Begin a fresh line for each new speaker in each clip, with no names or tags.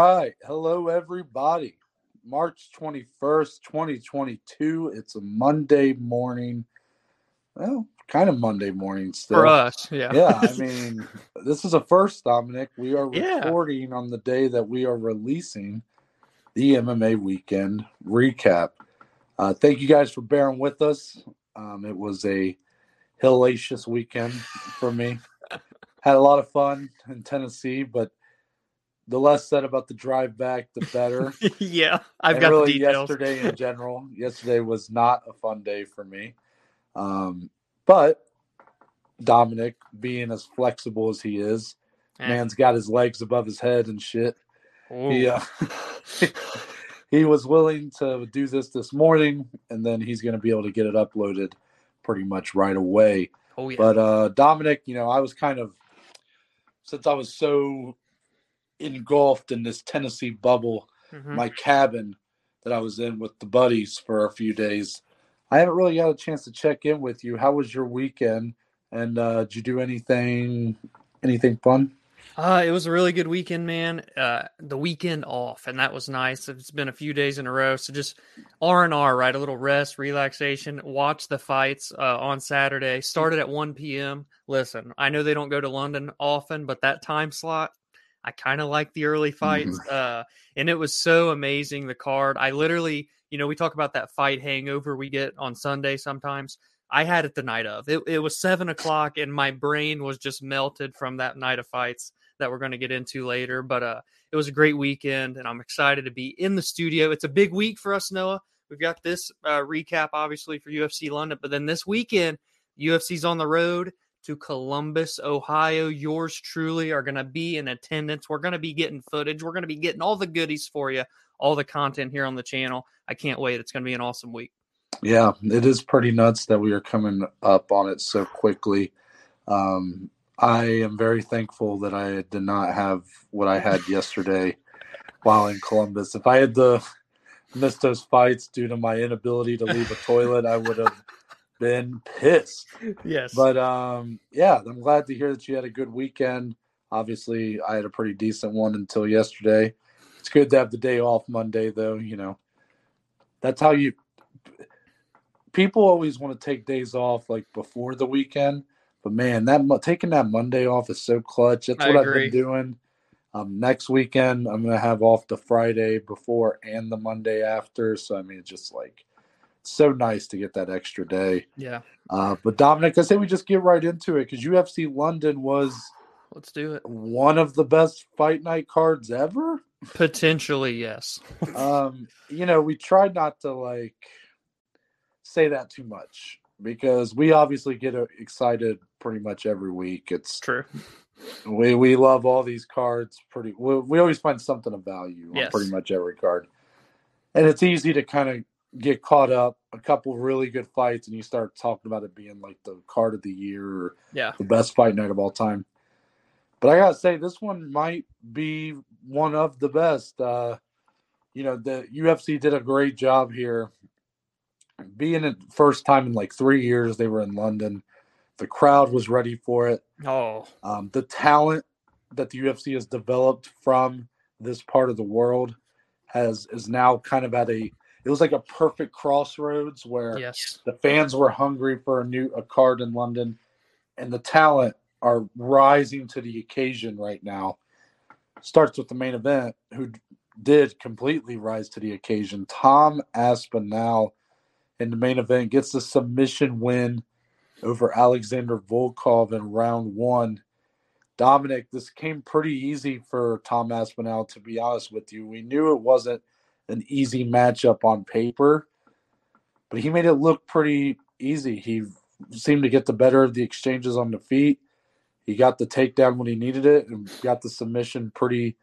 All right. Hello, everybody. March 21st, 2022. It's a Monday morning. Well, kind of Monday morning still.
For us, yeah.
Yeah, I mean, this is a first, Dominic. We are
Yeah.
recording on the day that we are releasing the MMA weekend recap. Uh, thank you guys for bearing with us. Um, it was a hellacious weekend for me. Had a lot of fun in Tennessee, but the less said about the drive back, the better.
yeah, I've
And
got
really
the details.
yesterday in general. Yesterday was not a fun day for me. Um, but Dominic, being as flexible as he is,
Eh.
man's got his legs above his head and shit.
Ooh.
He uh, he was willing to do this this morning, and then he's going to be able to get it uploaded pretty much right away.
Oh yeah.
But uh, Dominic, you know, I was kind of since I was so engulfed in this Tennessee bubble
Mhm.
my cabin that I was in with the buddies for a few days. I haven't really got a chance to check in with you. How was your weekend? And uh, did you do anything anything fun?
Uh, it was a really good weekend, man. Uh, the weekend off, and that was nice. It's been a few days in a row, so just R and R, right? A little rest, relaxation. Watch the fights uh, on Saturday. Started at one p.m. Listen, I know they don't go to London often, but that time slot, I kind of like the early fights. Uh, and it was so amazing. The card, I literally, you know, we talk about that fight hangover we get on Sunday sometimes. I had it the night of. It, it was seven o'clock, and my brain was just melted from that night of fights that we're going to get into later. But uh, it was a great weekend, and I'm excited to be in the studio. It's a big week for us, Noah. We've got this uh, recap, obviously, for UFC London, but then this weekend, UFC's on the road to Columbus, Ohio. Yours truly are going to be in attendance. We're going to be getting footage. We're going to be getting all the goodies for you, all the content here on the channel. I can't wait. It's going to be an awesome week.
Yeah, it is pretty nuts that we are coming up on it so quickly. Um, I am very thankful that I did not have what I had yesterday while in Columbus. If I had the missed those fights due to my inability to leave a toilet, I would have been pissed.
Yes.
But um, yeah, I'm glad to hear that you had a good weekend. Obviously, I had a pretty decent one until yesterday. It's good to have the day off Monday, though. You know, that's how you. People always want to take days off like before the weekend, but man, that taking that Monday off is so clutch. That's
I
what I've been doing. Um, next weekend, I'm gonna have off the Friday before and the Monday after. So I mean, it's just like so nice to get that extra day.
yeah.
Uh, but Dominic, I say we just get right into it because UFC London was
Let's do it.
one of the best fight night cards ever.
Potentially, yes.
Um, you know, we tried not to like say that too much because we obviously get uh, excited pretty much every week. It's
True.
we we love all these cards. Pretty, we, we always find something of value
Yes.
on pretty much every card, and it's easy to kind of get caught up. A couple really good fights, and you start talking about it being like the card of the year or
Yeah.
the best fight night of all time. But I gotta say, this one might be one of the best. Uh, you know, the UFC did a great job here. Being the first time in like three years, they were in London. The crowd was ready for it.
Oh,
Um, the talent that the UFC has developed from this part of the world has is now kind of at a. It was like a perfect crossroads where
yes.
the fans were hungry for a new a card in London, and the talent are rising to the occasion right now. Starts with the main event, who did completely rise to the occasion. Tom Aspinall in the main event gets the submission win over Alexander Volkov in round one. Dominic, this came pretty easy for Tom Aspinall, to be honest with you. We knew it wasn't an easy matchup on paper, but he made it look pretty easy. He seemed to get the better of the exchanges on the feet. He got the takedown when he needed it and got the submission pretty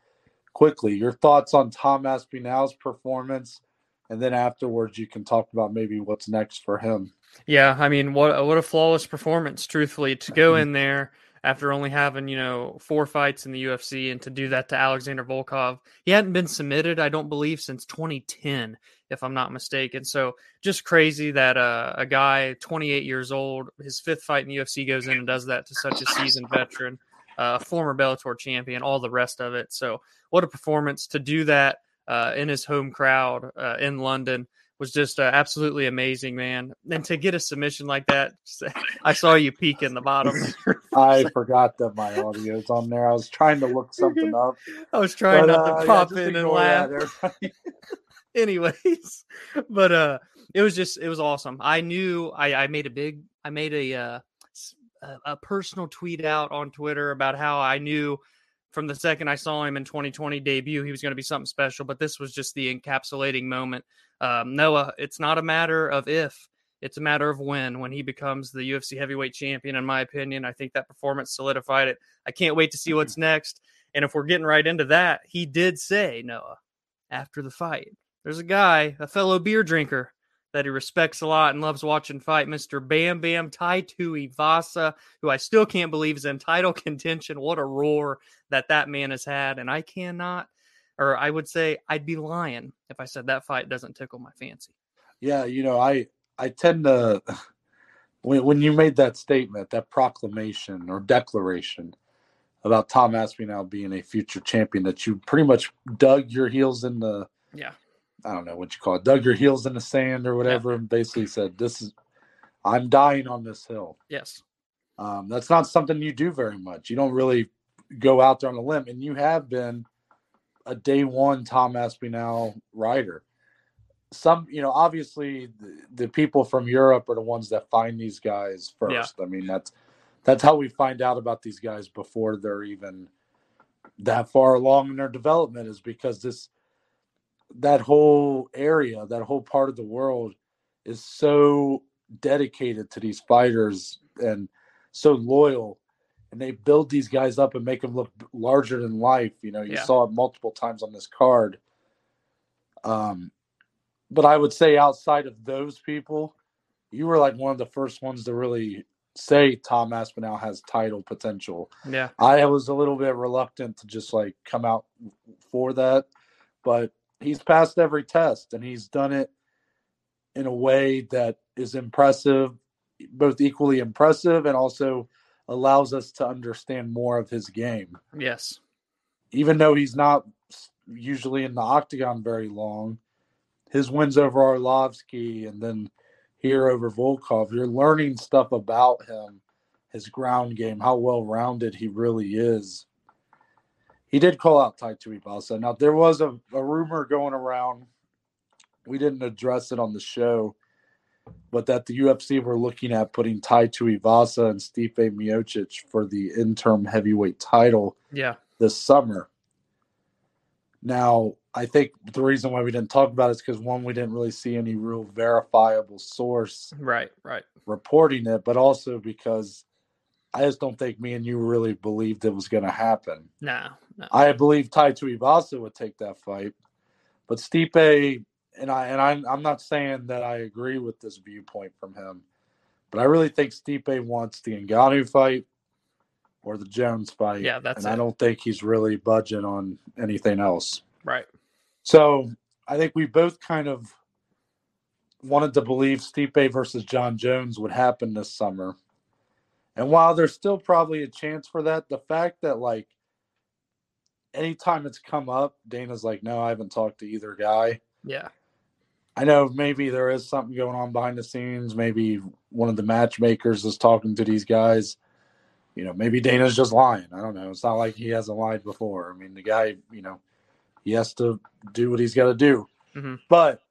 quickly. Your thoughts on Tom Aspinall's performance, and then afterwards you can talk about maybe what's next for him.
Yeah, I mean, what what a flawless performance, truthfully, to go
Mhm.
in there after only having, you know, four fights in the UFC and to do that to Alexander Volkov. He hadn't been submitted, I don't believe, since 2010, if I'm not mistaken. So just crazy that uh, a guy 28 years old, his fifth fight in the UFC goes in and does that to such a seasoned veteran. uh, former Bellator champion, all the rest of it. So, what a performance to do that uh, in his home crowd uh, in London was just uh, absolutely amazing, man. And to get a submission like that, I saw you peek in the bottom.
I forgot that my audio's on there. I was trying to look something up.
I was trying but, not to uh, pop yeah, in and laugh. Anyways, but uh, it was just it was awesome. I knew I, I made a big I made a uh, a personal tweet out on Twitter about how I knew from the second I saw him in 2020 debut, he was going to be something special. But this was just the encapsulating moment. Um, Noah, it's not a matter of if, it's a matter of when. When he becomes the UFC heavyweight champion, in my opinion, I think that performance solidified it. I can't wait to see what's mm-hmm. next. And if we're getting right into that, he did say, Noah, after the fight, there's a guy, a fellow beer drinker, that he respects a lot and loves watching fight, Mr. Bam Bam Tai Tuivasa, who I still can't believe is in title contention. What a roar that that man has had. And I cannot, or I would say I'd be lying if I said that fight doesn't tickle my fancy.
Yeah, you know, I I tend to when when you made that statement, that proclamation or declaration about Tom Aspinall being a future champion, that you pretty much dug your heels in the
yeah
I don't know what you call it, dug your heels in the sand or whatever, yeah. and basically said, "This is, I'm dying on this hill."
Yes,
um, that's not something you do very much. You don't really go out there on a limb, and you have been a day one Tom Aspinall rider. Some, you know, obviously the, the, people from Europe are the ones that find these guys first. Yeah. I mean, that's that's how we find out about these guys before they're even that far along in their development is because this that whole area, that whole part of the world is so dedicated to these fighters and so loyal and they build these guys up and make them look larger than life you know you yeah. saw it multiple times on this card. Um but i would say outside of those people you were like one of the first ones to really say tom aspinall has title potential.
Yeah.
I was a little bit reluctant to just like come out for that but he's passed every test and he's done it in a way that is impressive, both equally impressive and also allows us to understand more of his game.
Yes.
Even though he's not usually in the octagon very long, his wins over Arlovsky and then here over Volkov, you're learning stuff about him, his ground game, how well rounded he really is he did call out Tai Tuivasa. Now there was a, a rumor going around. We didn't address it on the show, but that the UFC were looking at putting Tai Tuivasa and Stipe Miocic for the interim heavyweight title.
Yeah.
This summer. Now, I think the reason why we didn't talk about it is because one, we didn't really see any real verifiable source,
right, right,
reporting it, but also because I just don't think me and you really believed it was going to happen.
No, no.
I believe Tai Tuivasa would take that fight, but Stipe and I and I, I'm not saying that I agree with this viewpoint from him, but I really think Stipe wants the Ngannou fight or the Jones fight.
Yeah, that's.
And it. I don't think he's really budging on anything else.
Right.
So I think we both kind of wanted to believe Stipe versus Jon Jones would happen this summer. And while there's still probably a chance for that, the fact that like anytime it's come up, Dana's like, no, I haven't talked to either guy.
Yeah.
I know maybe there is something going on behind the scenes. Maybe one of the matchmakers is talking to these guys. You know, maybe Dana's just lying. I don't know. It's not like he hasn't lied before. I mean, the guy, you know, he has to do what he's got to do. Mm-hmm. But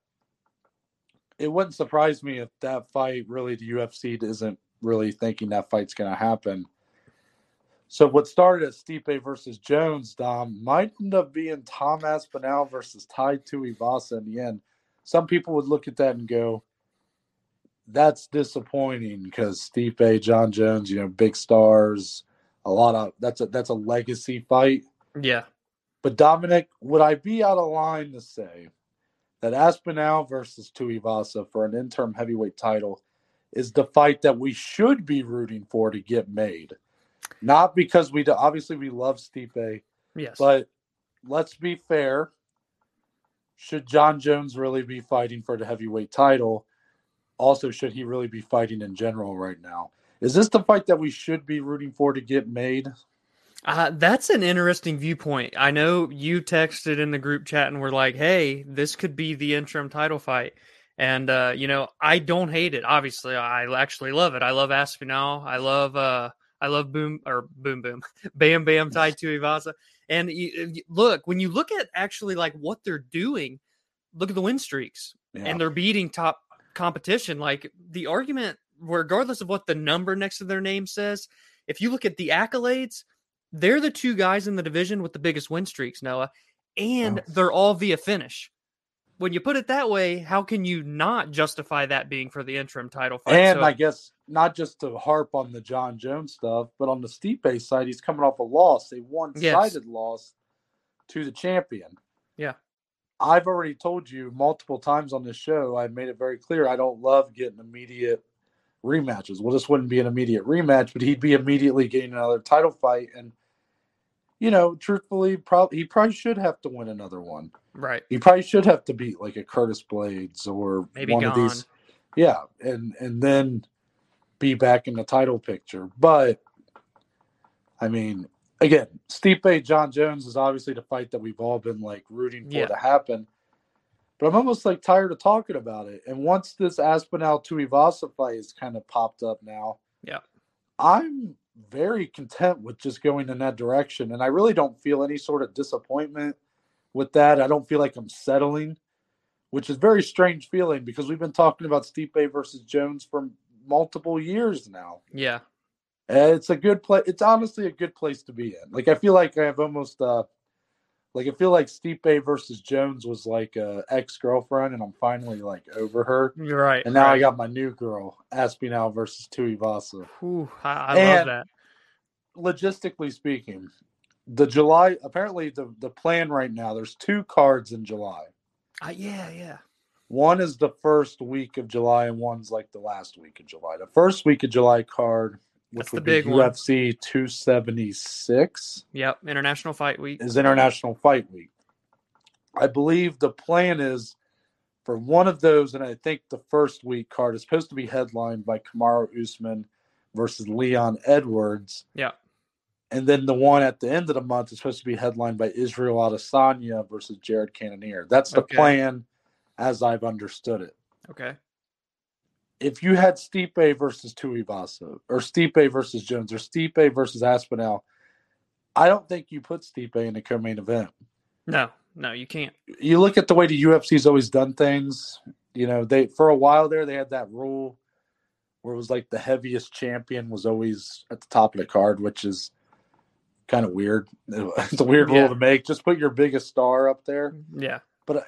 it wouldn't surprise me if that fight really the UFC isn't really thinking that fight's going to happen. So what started as Stipe versus Jones, Dom, might end up being Tom Aspinall versus Tai Tuivasa in the end. Some people would look at that and go, "That's disappointing," because Stipe, Jon Jones, you know, big stars, a lot of that's a that's a legacy fight.
Yeah.
But Dominic, would I be out of line to say that Aspinall versus Tuivasa for an interim heavyweight title is the fight that we should be rooting for to get made. Not because we do, obviously we love Stipe.
Yes.
But let's be fair. Should Jon Jones really be fighting for the heavyweight title? Also, should he really be fighting in general right now? Is this the fight that we should be rooting for to get made?
Uh, that's an interesting viewpoint. I know you texted in the group chat and were like, "Hey, this could be the interim title fight." And uh, you know, I don't hate it. Obviously, I actually love it. I love Aspinall. I love uh, I love Boom or Boom Boom, Bam Bam Tai Tuivasa. And you, uh, look, when you look at actually like what they're doing, look at the win streaks, yeah. and they're beating top competition. Like the argument, regardless of what the number next to their name says, if you look at the accolades they're the two guys in the division with the biggest win streaks, Noah, and oh. they're all via finish. When you put it that way, how can you not justify that being for the interim title fight?
And so, I guess not just to harp on the Jon Jones stuff, but on the Stipe side, he's coming off a loss, a one-sided yes. loss to the champion.
Yeah.
I've already told you multiple times on this show, I've made it very clear I don't love getting immediate rematches. Well, this wouldn't be an immediate rematch, but he'd be immediately getting another title fight. And you know, truthfully, probably he probably should have to win another one.
Right.
He probably should have to beat like a Curtis Blaydes or
Maybe
one
gone.
of these. Yeah, and and then be back in the title picture. But I mean, again, Stipe Jon Jones is obviously the fight that we've all been like rooting for yeah. to happen. But I'm almost like tired of talking about it. And once this Aspinall Tuivasa fight has kind of popped up now,
yeah,
I'm very content with just going in that direction. And I really don't feel any sort of disappointment with that. I don't feel like I'm settling, which is very strange feeling because we've been talking about Stipe versus Jones for multiple years now.
Yeah.
And it's a good place. It's honestly a good place to be in. Like I feel like I have almost uh like I feel like Stipe versus Jones was like a ex girlfriend, and I'm finally like over her.
You're right.
And now
right.
I got my new girl, Aspinall versus Tuivasa.
Ooh, I, I love that.
Logistically speaking, the July apparently the the plan right now. There's two cards in July.
Uh, yeah, yeah.
One is the first week of July, and one's like the last week of July. The first week of July card which That's would be UFC one. 276.
Yep, International Fight Week
is International Fight Week. I believe the plan is for one of those, and I think the first week card is supposed to be headlined by Kamaru Usman versus Leon Edwards.
Yeah.
And then the one at the end of the month is supposed to be headlined by Israel Adesanya versus Jared Cannonier. That's the okay. plan as I've understood it.
Okay
if you had Stipe versus Tuivasa or Stipe versus Jones or Stipe versus Aspinall, I don't think you put Stipe in the co-main event.
No, no, you can't.
You look at the way the UFC's always done things. You know, they for a while there they had that rule where it was like the heaviest champion was always at the top of the card, which is kind of weird. It's a weird yeah. rule to make. Just put your biggest star up there.
Yeah,
but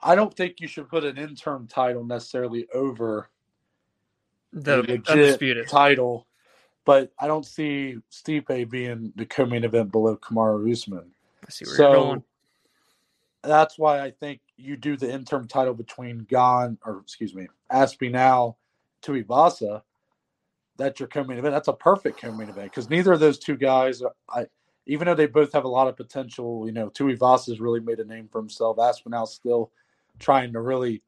I don't think you should put an interim title necessarily over
the undisputed
title. But I don't see Stipe being the co-main event below Kamaru Usman.
I see where so, you're going.
That's why I think you do the interim title between Gon or excuse me, Aspinall Tuivasa. That's your co-main event. That's a perfect co-main event because neither of those two guys, I even though they both have a lot of potential, you know, Tuivasa has really made a name for himself. Aspinall still trying to really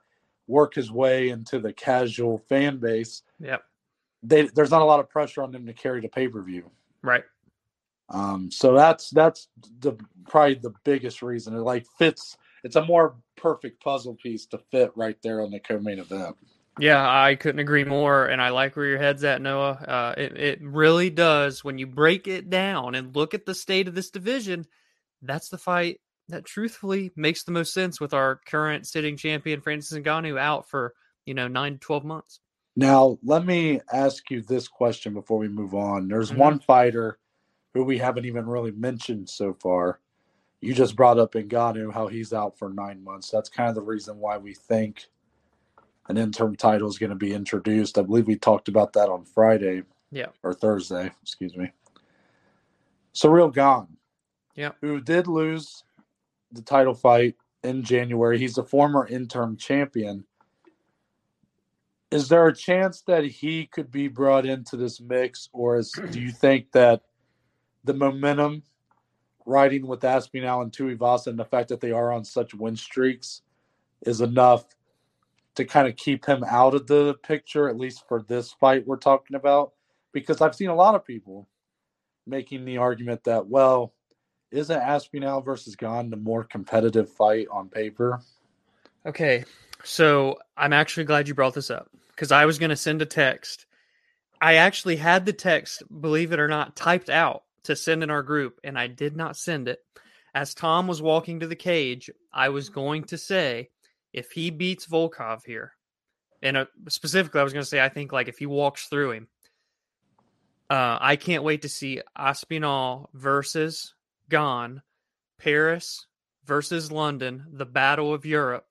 work his way into the casual fan base.
Yep.
They, there's not a lot of pressure on them to carry the pay per view.
Right.
Um, so that's that's the probably the biggest reason. It like fits. It's a more perfect puzzle piece to fit right there on the co-main event.
Yeah, I couldn't agree more, and I like where your head's at, Noah. Uh, it it really does when you break it down and look at the state of this division. That's the fight that truthfully makes the most sense with our current sitting champion Francis Ngannou out for you know nine to twelve months.
Now, let me ask you this question before we move on. There's mm-hmm. one fighter who we haven't even really mentioned so far. You just brought up Ngannou, how he's out for nine months. That's kind of the reason why we think an interim title is going to be introduced. I believe we talked about that on Friday.
Yeah.
Or Thursday, excuse me. Ciryl Gane.
Yeah.
Who did lose the title fight in January. He's a former interim champion. Is there a chance that he could be brought into this mix, or is, do you think that the momentum riding with Aspinall and Tuivasa and the fact that they are on such win streaks is enough to kind of keep him out of the picture, at least for this fight we're talking about? Because I've seen a lot of people making the argument that well, isn't Aspinall versus Gane the more competitive fight on paper?
Okay, so I'm actually glad you brought this up because I was going to send a text. I actually had the text, believe it or not, typed out to send in our group, and I did not send it. As Tom was walking to the cage, I was going to say, if he beats Volkov here, and uh, specifically, I was going to say, I think like if he walks through him, uh, I can't wait to see Aspinall versus Gane, Paris versus London, the Battle of Europe.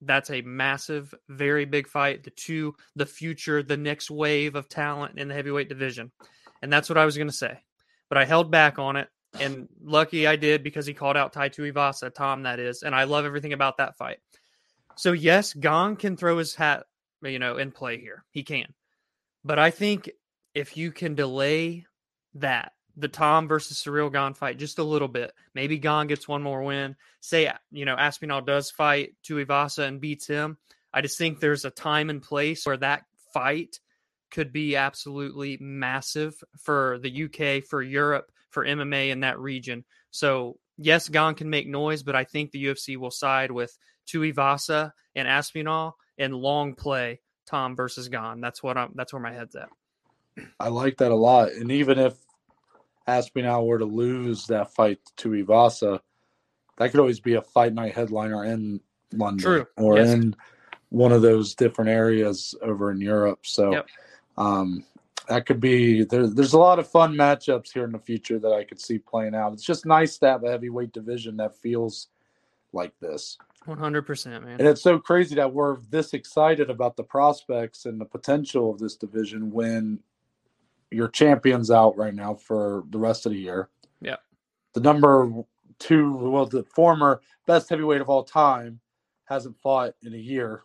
That's a massive, very big fight. The two, the future, the next wave of talent in the heavyweight division. And that's what I was going to say. But I held back on it. And lucky I did because he called out Tai Tuivasa, Tom, that is. And I love everything about that fight. So, yes, Gane can throw his hat, you know, in play here. He can. But I think if you can delay that, the Tom versus Ciryl Gane fight just a little bit, maybe Gane gets one more win. Say, you know, Aspinall does fight Tuivasa and beats him. I just think there's a time and place where that fight could be absolutely massive for the UK, for Europe, for MMA in that region. So, yes, Gane can make noise, but I think the UFC will side with Tuivasa and Aspinall and long play Tom versus Gane. That's what I'm that's where my head's at.
I like that a lot. And even if Aspinall were to lose that fight to Tuivasa, that could always be a fight night headliner in London
True.
or
Yes.
in one of those different areas over in Europe. So
Yep.
um, that could be there. There's a lot of fun matchups here in the future that I could see playing out. It's just nice to have a heavyweight division that feels like this.
One hundred percent, man.
And it's so crazy that we're this excited about the prospects and the potential of this division when your champion's out right now for the rest of the year.
Yeah.
The number two, well, the former best heavyweight of all time hasn't fought in a year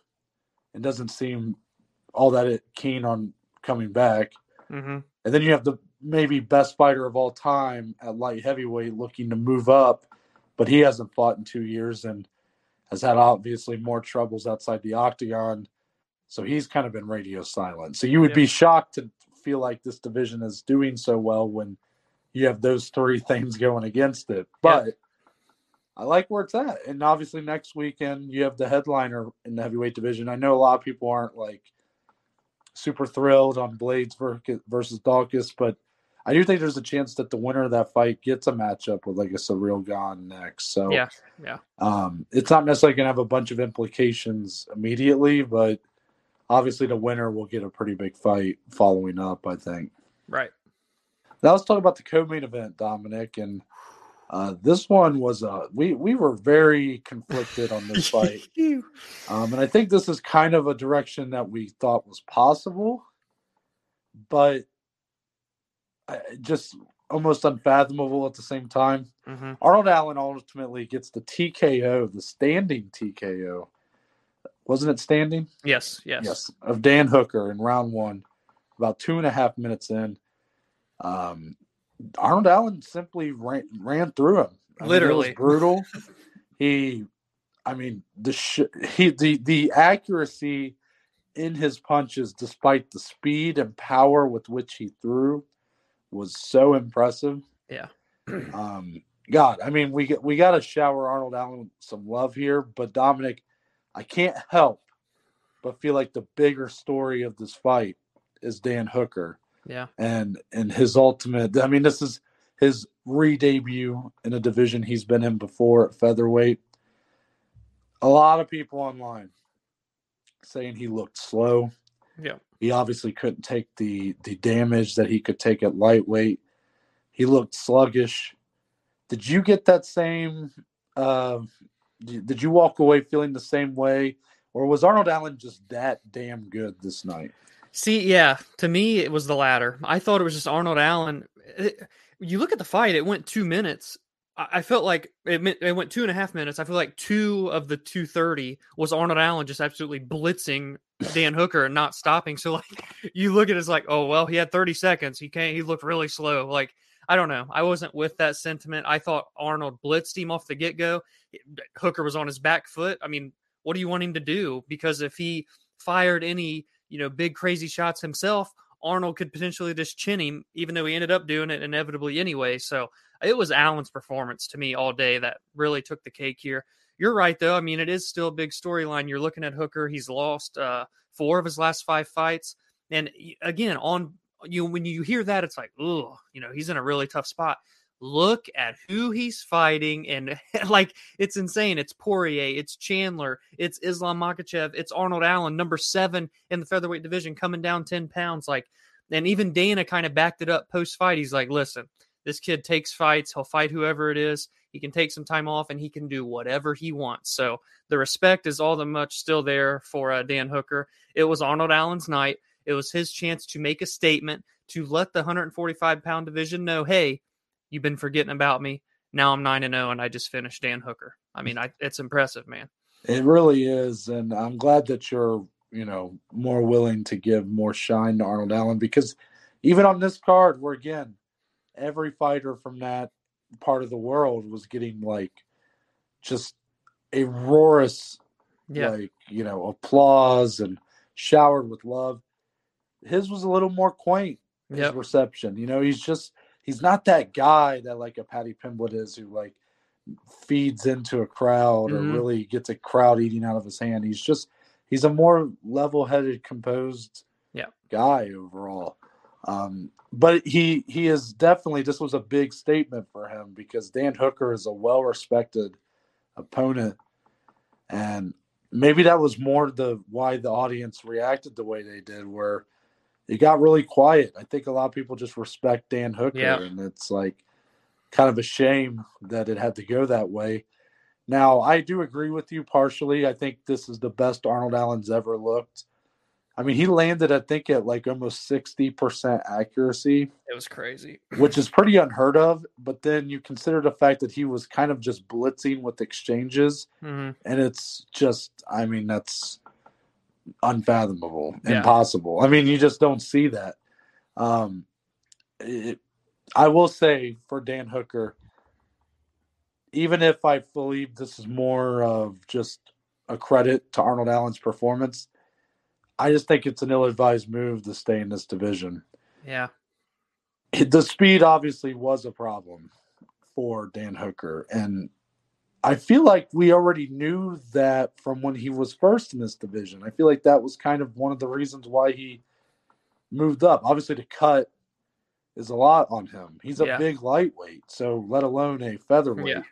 and doesn't seem all that keen on coming back.
hmm
And then you have the maybe best fighter of all time at light heavyweight looking to move up, but he hasn't fought in two years and has had obviously more troubles outside the octagon. So he's kind of been radio silent. So you would
Yeah.
be shocked to feel like this division is doing so well when you have those three things going against it. But I like where it's at. And obviously next weekend you have the headliner in the heavyweight division. I know a lot of people aren't like super thrilled on Blaydes versus Daukaus, but I do think there's a chance that the winner of that fight gets a matchup with like a Ciryl Gane next. So
Yeah, yeah.
um, it's not necessarily going to have a bunch of implications immediately, but obviously the winner will get a pretty big fight following up. I think.
Right.
Now let's talk about the co-main event, Dominic, and uh, this one was uh, we we were very conflicted on this fight. Um, and I think this is kind of a direction that we thought was possible, but just almost unfathomable at the same time.
hmm
Arnold Allen ultimately gets the TKO, the standing TKO. Wasn't it standing?
Yes, yes. Yes.
Of Dan Hooker in round one, about two and a half minutes in. Um, Arnold Allen simply ran, ran through him. I mean, it was
Literally.
brutal. he, I mean, the sh- he the the accuracy in his punches, despite the speed and power with which he threw, was so impressive.
Yeah.
Um, God, I mean, we we got to shower Arnold Allen some love here, but Dominic, I can't help but feel like the bigger story of this fight is Dan Hooker
Yeah.
and and his ultimate. I mean, this is his re-debut in a division he's been in before at featherweight. A lot of people online saying he looked slow.
Yeah.
He obviously couldn't take the the damage that he could take at lightweight. He looked sluggish. Did you get that same? Uh, did you walk away feeling the same way, or was Arnold Allen just that damn good this night?
See, yeah, to me it was the latter. I thought it was just Arnold Allen. It- you look at the fight; it went two minutes. I, I felt like it, it went two and a half minutes. I feel like two of the two thirty was Arnold Allen just absolutely blitzing Dan Hooker and not stopping. So like, you look at it as like, oh well, he had thirty seconds. He can't. He looked really slow. Like I don't know. I wasn't with that sentiment. I thought Arnold blitzed him off the get go. Hooker was on his back foot. I mean, what do you want him to do? Because if he fired any, you know, big crazy shots himself, Arnold could potentially just chin him, even though he ended up doing it inevitably anyway. So it was Allen's performance to me all day that really took the cake here. You're right, though. I mean, it is still a big storyline. You're looking at Hooker. He's lost uh, four of his last five fights. And again, on you when you hear that, it's like, oh, you know, he's in a really tough spot. Look at who he's fighting, and like it's insane. It's Poirier, it's Chandler, it's Islam Makhachev, it's Arnold Allen, number seven in the featherweight division, coming down ten pounds. Like, and even Dana kind of backed it up post fight. He's like, listen, this kid takes fights. He'll fight whoever it is. He can take some time off and he can do whatever he wants. So the respect is all the much still there for uh, Dan Hooker. It was Arnold Allen's night. It was his chance to make a statement to let the 145 pound division know, hey, you've been forgetting about me. Now I'm nine and zero, and I just finished Dan Hooker. I mean, I, it's impressive, man.
It really is, and I'm glad that you're, you know, more willing to give more shine to Arnold Allen because even on this card, where again, every fighter from that part of the world was getting like just a roarous, yeah. like you know, applause and showered with love his was a little more quaint. His yep. reception, you know, he's just he's not that guy that like a Paddy Pimblett is who like feeds into a crowd mm-hmm. or really gets a crowd eating out of his hand. He's just he's a more level-headed, composed
yeah.
guy overall. Um, but he he is definitely this was a big statement for him because Dan Hooker is a well-respected opponent, and maybe that was more the why the audience reacted the way they did, where it got really quiet. I think a lot of people just respect Dan Hooker, yeah. and it's like kind of a shame that it had to go that way. Now, I do agree with you partially. I think this is the best Arnold Allen's ever looked. I mean, he landed, I think, at like almost 60% accuracy.
It was crazy.
Which is pretty unheard of. But then you consider the fact that he was kind of just blitzing with exchanges.
Mm-hmm.
And it's just, I mean, that's unfathomable, yeah. impossible. I mean, you just don't see that. Um, it, I will say for Dan Hooker, even if I believe this is more of just a credit to Arnold Allen's performance, I just think it's an ill-advised move to stay in this division.
Yeah,
the speed obviously was a problem for Dan Hooker, and I feel like we already knew that from when he was first in this division. I feel like that was kind of one of the reasons why he moved up. Obviously, to cut is a lot on him. He's a yeah. big lightweight, so let alone a featherweight. Yeah.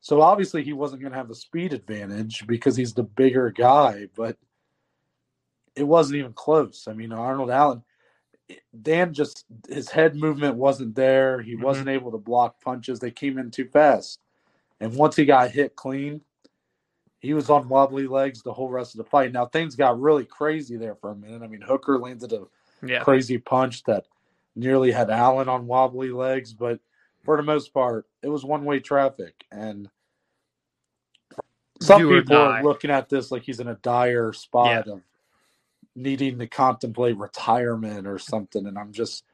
So obviously, he wasn't going to have a speed advantage because he's the bigger guy, but it wasn't even close. I mean, Arnold Allen, Dan just his head movement wasn't there. He mm-hmm. wasn't able to block punches. They came in too fast. And once he got hit clean, he was on wobbly legs the whole rest of the fight. Now things got really crazy there for a minute. I mean, Hooker landed a yeah. crazy punch that nearly had Allen on wobbly legs, but for the most part, it was one way traffic. And some people are looking at this like he's in a dire spot yeah. of needing to contemplate retirement or something. And I'm just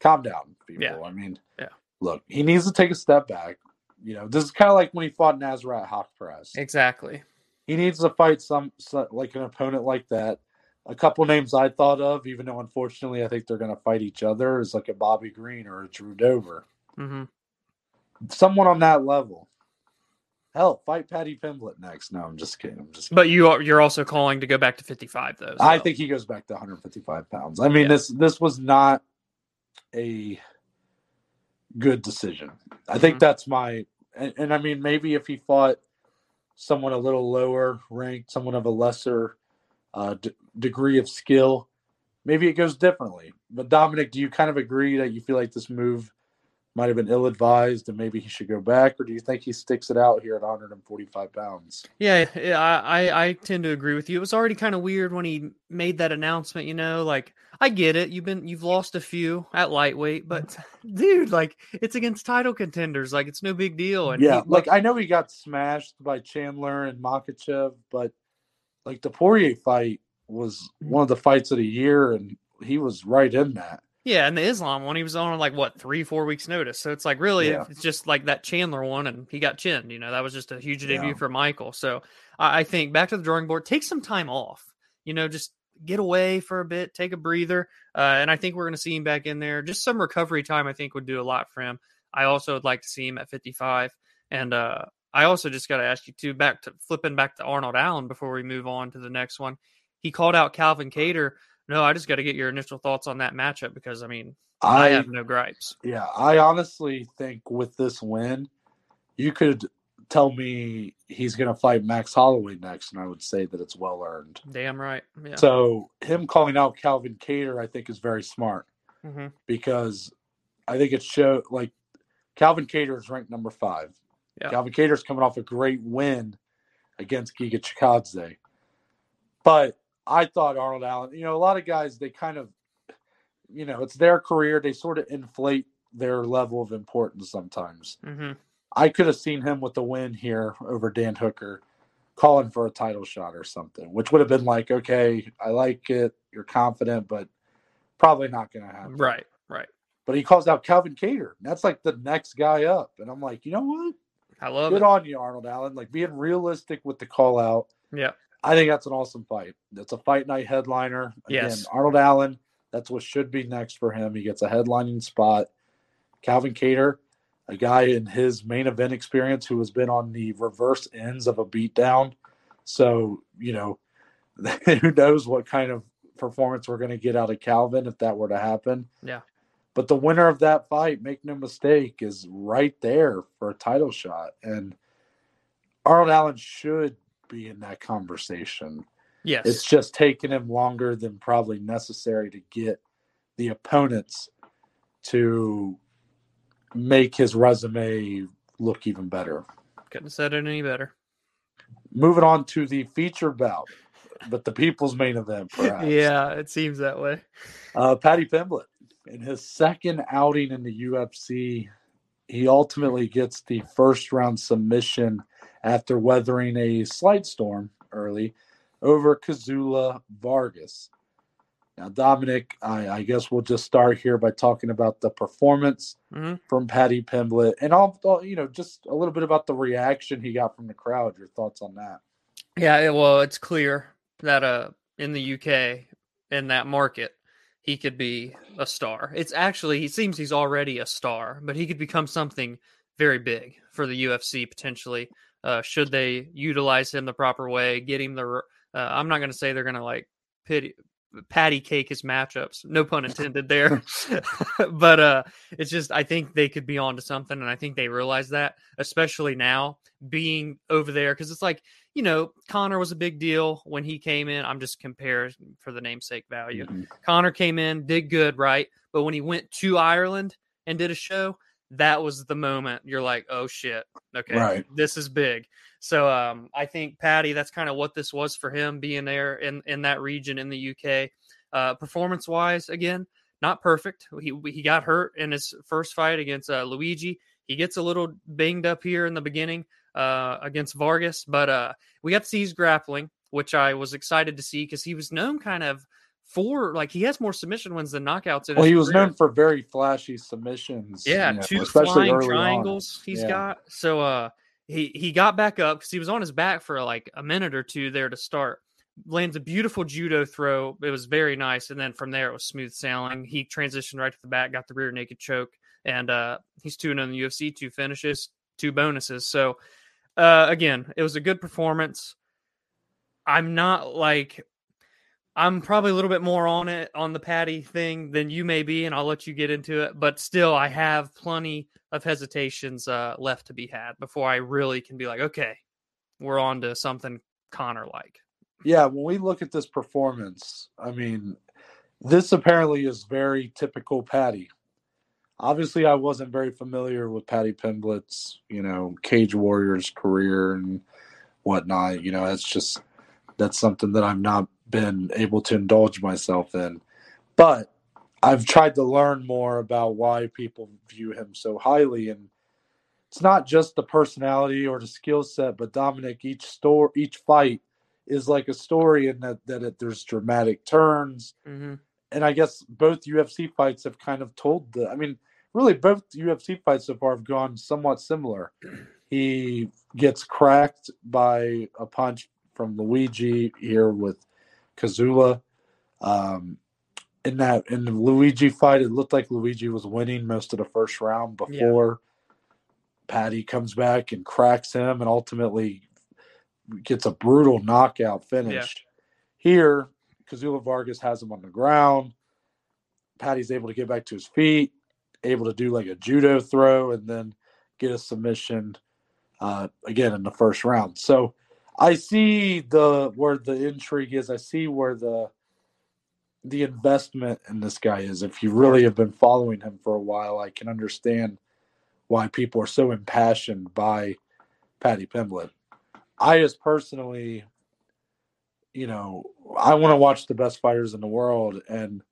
calm down, people.
Yeah.
I mean,
yeah.
look, he needs to take a step back. You know, this is kind of like when he fought Nasrat Haqparast.
Exactly.
He needs to fight some, some like an opponent like that. A couple names I thought of, even though unfortunately I think they're going to fight each other, is like a Bobby Green or a Drew Dober.
Mm-hmm.
Someone on that level. Hell, fight Paddy Pimblett next. No, I'm just kidding. I'm just. Kidding.
But you are you're also calling to go back to 55 though. So.
I think he goes back to 155 pounds. I mean yeah. this this was not a good decision. I think mm-hmm. that's my and, and, I mean maybe if he fought someone a little lower ranked, someone of a lesser uh, d- degree of skill, maybe it goes differently. But Dominic, do you kind of agree that you feel like this move might have been ill advised and maybe he should go back, or do you think he sticks it out here at 145 pounds?
Yeah, I, I tend to agree with you. It was already kind of weird when he made that announcement, you know, like I get it. You've been you've lost a few at lightweight, but dude, like it's against title contenders. Like it's no big deal.
And yeah, he, like I know he got smashed by Chandler and Makhachev, but like the Poirier fight was mm. one of the fights of the year, and he was right in that.
Yeah, and the Islam one, he was on like what three, four weeks notice. So it's like really, yeah. it's just like that Chandler one, and he got chinned. You know, that was just a huge debut yeah. for Michael. So I, I think back to the drawing board, take some time off. You know, just get away for a bit, take a breather. Uh, and I think we're going to see him back in there. Just some recovery time, I think, would do a lot for him. I also would like to see him at 55. And uh, I also just got to ask you too, back to flipping back to Arnold Allen before we move on to the next one. He called out Calvin Kattar. No, I just got to get your initial thoughts on that matchup because I mean, I, I have no gripes.
Yeah, I honestly think with this win, you could tell me he's going to fight Max Holloway next, and I would say that it's well earned.
Damn right. Yeah.
So him calling out Calvin Kattar, I think, is very smart
mm-hmm.
because I think it showed like Calvin Kattar is ranked number five. Yeah. Calvin is coming off a great win against Giga Chikadze. But I thought Arnold Allen, you know, a lot of guys, they kind of, you know, it's their career. They sort of inflate their level of importance sometimes.
Mm-hmm.
I could have seen him with the win here over Dan Hooker calling for a title shot or something, which would have been like, okay, I like it. You're confident, but probably not going to happen.
Right, right.
But he calls out Calvin Kattar. That's like the next guy up. And I'm like, you know what?
I love
Good
it.
on you, Arnold Allen. Like being realistic with the call out.
Yeah.
I think that's an awesome fight. It's a fight night headliner. Again,
yes.
Arnold Allen, that's what should be next for him. He gets a headlining spot. Calvin Kattar, a guy in his main event experience who has been on the reverse ends of a beatdown. So, you know, who knows what kind of performance we're going to get out of Calvin if that were to happen.
Yeah.
But the winner of that fight, make no mistake, is right there for a title shot. And Arnold Allen should be in that conversation.
Yes.
It's just taken him longer than probably necessary to get the opponents to make his resume look even better.
Couldn't have said it any better.
Moving on to the feature bout, but the people's main event, perhaps.
yeah, it seems that way.
Uh, Paddy Pimblett, in his second outing in the UFC, he ultimately gets the first round submission after weathering a slight storm early over Kazula Vargas. Now, Dominic, I, I, guess we'll just start here by talking about the performance
mm-hmm.
from Paddy Pimblett, and I'll, you know, just a little bit about the reaction he got from the crowd. Your thoughts on that?
Yeah, well, it's clear that uh, in the UK, in that market, he could be a star. It's actually he seems he's already a star, but he could become something very big for the UFC potentially. Uh, should they utilize him the proper way, get him the? Uh, I'm not going to say they're going to like pity, patty cake his matchups. No pun intended there. but uh it's just I think they could be onto something and I think they realize that, especially now being over there cuz it's like, you know, Conor was a big deal when he came in. I'm just comparing for the namesake value. Mm-hmm. Conor came in, did good, right? But when he went to Ireland and did a show, that was the moment you're like, "Oh shit. Okay.
Right.
This is big." So um, I think Paddy, that's kind of what this was for him being there in in that region in the UK. Uh, performance wise, again, not perfect. He he got hurt in his first fight against uh, Luigi. He gets a little banged up here in the beginning uh, against Vargas, but uh, we got to see his grappling, which I was excited to see because he was known kind of for like he has more submission wins than knockouts.
well, he was career. known for very flashy submissions.
Yeah, you know, two flying triangles on. he's yeah. got. So uh, he he got back up because he was on his back for like a minute or two there to start. Lands a beautiful judo throw. It was very nice, and then from there it was smooth sailing. He transitioned right to the back, got the rear naked choke, and uh, he's two in the UFC, two finishes, two bonuses. So uh, again, it was a good performance. I'm not like I'm probably a little bit more on it on the Paddy thing than you may be, and I'll let you get into it. But still, I have plenty of hesitations uh, left to be had before I really can be like, okay, we're on to something Conor like.
Yeah, when we look at this performance, I mean, this apparently is very typical Paddy. Obviously, I wasn't very familiar with Paddy Pimblett's, you know, Cage Warriors career and whatnot. You know, it's just that's something that I'm not been able to indulge myself in. But I've tried to learn more about why people view him so highly and it's not just the personality or the skill set, but Dominic, each store, each fight is like a story in that that it, there's dramatic turns,
mm-hmm.
and I guess both UFC fights have kind of told the. I mean, really, both UFC fights so far have gone somewhat similar. He gets cracked by a punch from Luigi here with Kazula. Um, in that in the Luigi fight, it looked like Luigi was winning most of the first round before yeah. Paddy comes back and cracks him and ultimately gets a brutal knockout finish. Yeah. Here, Kazula Vargas has him on the ground. Paddy's able to get back to his feet, able to do like a judo throw, and then get a submission uh, again in the first round. So I see the where the intrigue is. I see where the the investment in this guy is. If you really have been following him for a while, I can understand why people are so impassioned by Paddy Pimblett. I just personally, you know, I want to watch the best fighters in the world and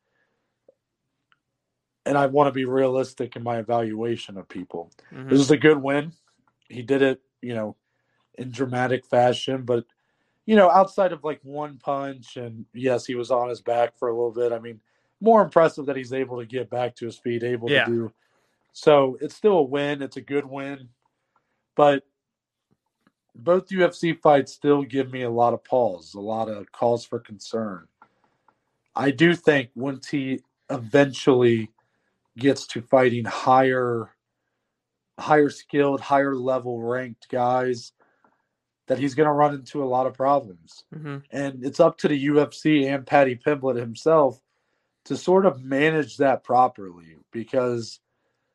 and I want to be realistic in my evaluation of people. Mm-hmm. This is a good win. He did it, you know, in dramatic fashion, but you know, outside of like one punch and yes, he was on his back for a little bit. I mean, more impressive that he's able to get back to his feet, able yeah. to do. So it's still a win. It's a good win, but both UFC fights still give me a lot of pause, a lot of calls for concern. I do think once he eventually gets to fighting higher higher skilled, higher level ranked guys, that he's going to run into a lot of problems. Mm-hmm. And it's up to the UFC and Paddy Pimblett himself to sort of manage that properly because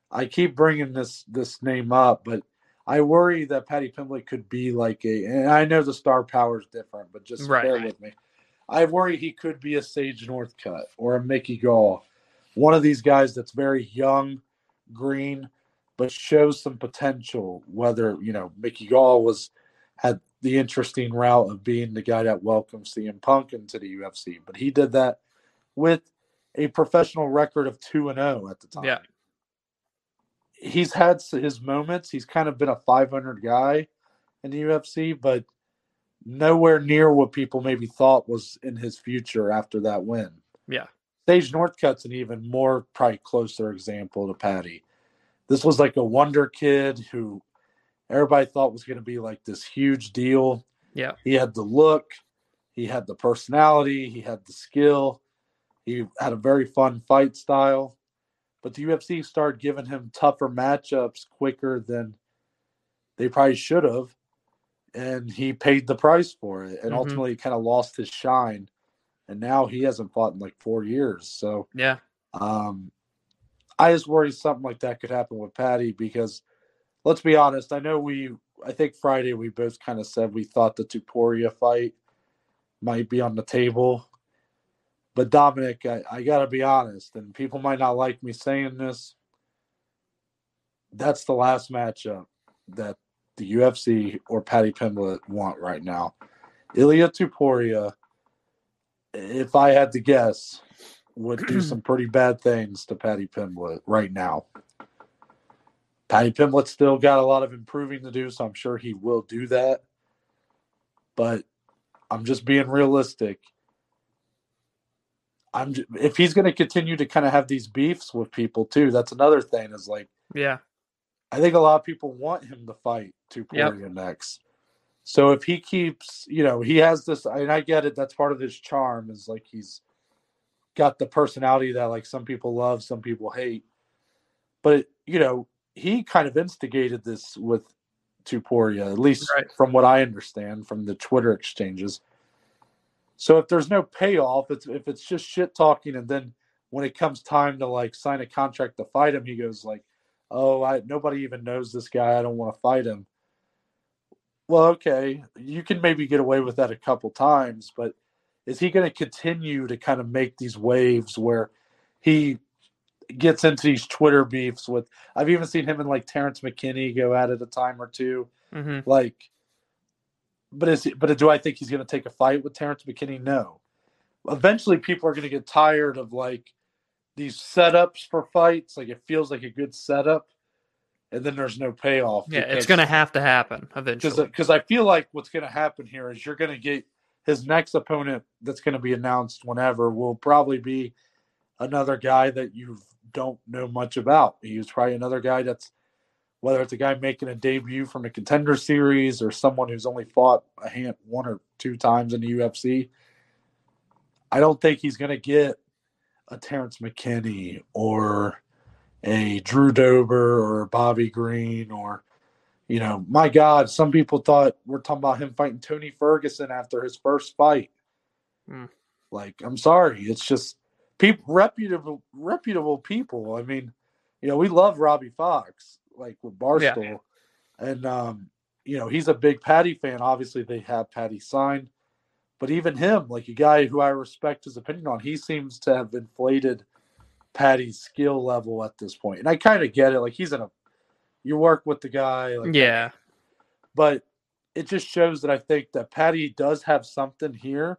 I keep bringing this this name up, but I worry that Paddy Pimblett could be like a, and I know the star power is different, but just right. bear with me. I worry he could be a Sage Northcutt or a Mickey Gall, one of these guys that's very young, green, but shows some potential. Whether you know Mickey Gall was had the interesting route of being the guy that welcomes CM Punk into the UFC, but he did that with a professional record of two and zero oh at the time.
Yeah
he's had his moments. He's kind of been a 500 guy in the UFC, but nowhere near what people maybe thought was in his future after that win.
Yeah.
Sage Northcutt's an even more probably closer example to Paddy. This was like a wonder kid who everybody thought was going to be like this huge deal.
Yeah.
He had the look, he had the personality, he had the skill. He had a very fun fight style but the UFC started giving him tougher matchups quicker than they probably should have. And he paid the price for it and mm-hmm. ultimately kind of lost his shine. And now he hasn't fought in like four years. So,
yeah.
Um, I just worry something like that could happen with Paddy because let's be honest. I know we, I think Friday we both kind of said we thought the Topuria fight might be on the table but Dominic, I, I got to be honest, and people might not like me saying this. That's the last matchup that the UFC or Paddy Pimblett want right now. Ilia Topuria, if I had to guess, would do some pretty bad things to Paddy Pimblett right now. Paddy Pimblett still got a lot of improving to do, so I'm sure he will do that. But I'm just being realistic. I'm just, if he's going to continue to kind of have these beefs with people too. That's another thing. Is like,
yeah,
I think a lot of people want him to fight Topuria yep. next. So if he keeps, you know, he has this, and I get it. That's part of his charm. Is like he's got the personality that like some people love, some people hate. But you know, he kind of instigated this with Topuria, at least right. from what I understand from the Twitter exchanges. So if there's no payoff, it's if it's just shit talking, and then when it comes time to like sign a contract to fight him, he goes like, "Oh, I nobody even knows this guy. I don't want to fight him." Well, okay, you can maybe get away with that a couple times, but is he going to continue to kind of make these waves where he gets into these Twitter beefs with? I've even seen him and like Terrence McKinney go at it a time or 2
mm-hmm.
Like but is he, but do I think he's going to take a fight with Terrence McKinney? No. Eventually, people are going to get tired of like these setups for fights. Like it feels like a good setup, and then there's no payoff.
Yeah, because, it's going to have to happen eventually.
Because I feel like what's going to happen here is you're going to get his next opponent that's going to be announced whenever will probably be another guy that you don't know much about. He's probably another guy that's whether it's a guy making a debut from a contender series or someone who's only fought a hand one or two times in the UFC. I don't think he's going to get a Terrence McKinney or a Drew Dober or Bobby Green or, you know, my God, some people thought we're talking about him fighting Tony Ferguson after his first fight.
Mm.
Like, I'm sorry, it's just people reputable reputable people. I mean, you know, we love Robbie Fox, like with Barstool, yeah. and um, you know, he's a big Paddy fan. Obviously, they have Paddy signed. But even him, like a guy who I respect his opinion on, he seems to have inflated Paddy's skill level at this point. And I kind of get it. Like he's in a, you work with the guy. Like,
yeah.
But it just shows that I think that Paddy does have something here,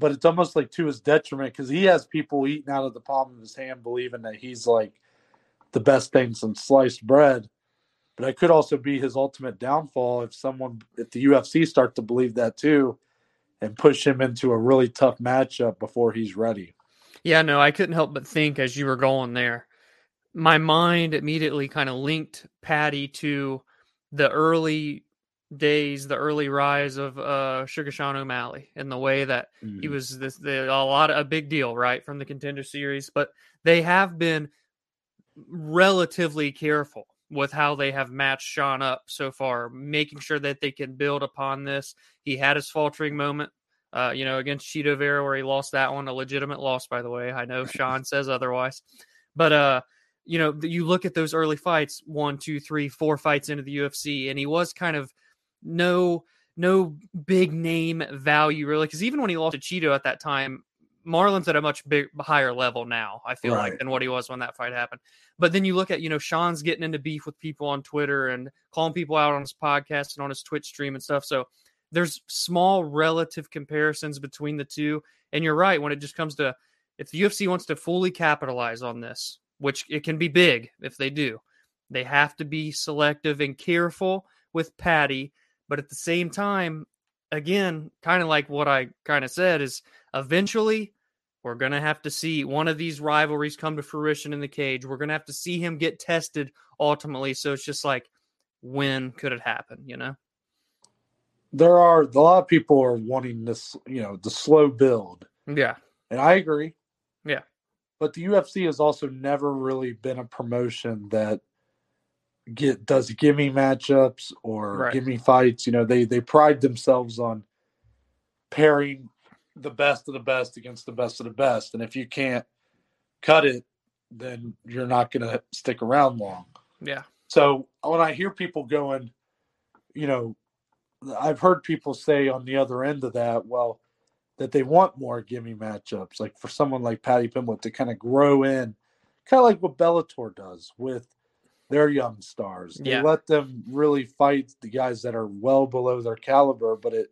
but it's almost like to his detriment because he has people eating out of the palm of his hand, believing that he's like the best thing since sliced bread. But it could also be his ultimate downfall if someone, if the UFC start to believe that too and push him into a really tough matchup before he's ready.
Yeah, no, I couldn't help but think as you were going there. My mind immediately kind of linked Paddy to the early days, the early rise of uh, Sugar Sean O'Malley, and the way that mm-hmm. he was this the, a lot of, a big deal, right, from the Contender Series. But they have been relatively careful with how they have matched Sean up so far, making sure that they can build upon this. He had his faltering moment, uh, you know, against Chito Vera where he lost that one, a legitimate loss, by the way. I know Sean says otherwise, but uh, you know, you look at those early fights, one, two, three, four fights into the UFC, and he was kind of no no big name value really because even when he lost to Chito at that time, Marlon's at a much big higher level now, I feel right. like, than what he was when that fight happened. But then you look at, you know, Sean's getting into beef with people on Twitter and calling people out on his podcast and on his Twitch stream and stuff. So there's small relative comparisons between the two. And you're right, when it just comes to if the UFC wants to fully capitalize on this, which it can be big if they do, they have to be selective and careful with Paddy. But at the same time, again, kind of like what I kind of said, is eventually we're going to have to see one of these rivalries come to fruition in the cage. We're going to have to see him get tested ultimately. So it's just like, when could it happen? You know?
There are a lot of people are wanting this, you know, the slow build.
Yeah.
And I agree.
Yeah.
But the UFC has also never really been a promotion that get does gimme matchups or right. gimme fights. You know, they they pride themselves on pairing the best of the best against the best of the best. And if you can't cut it, then you're not going to stick around long.
Yeah.
So when I hear people going, you know, I've heard people say on the other end of that, well, that they want more gimme matchups, like for someone like Paddy Pimblett to kind of grow in, kind of like what Bellator does with their young stars. They yeah. let them really fight the guys that are well below their caliber, but it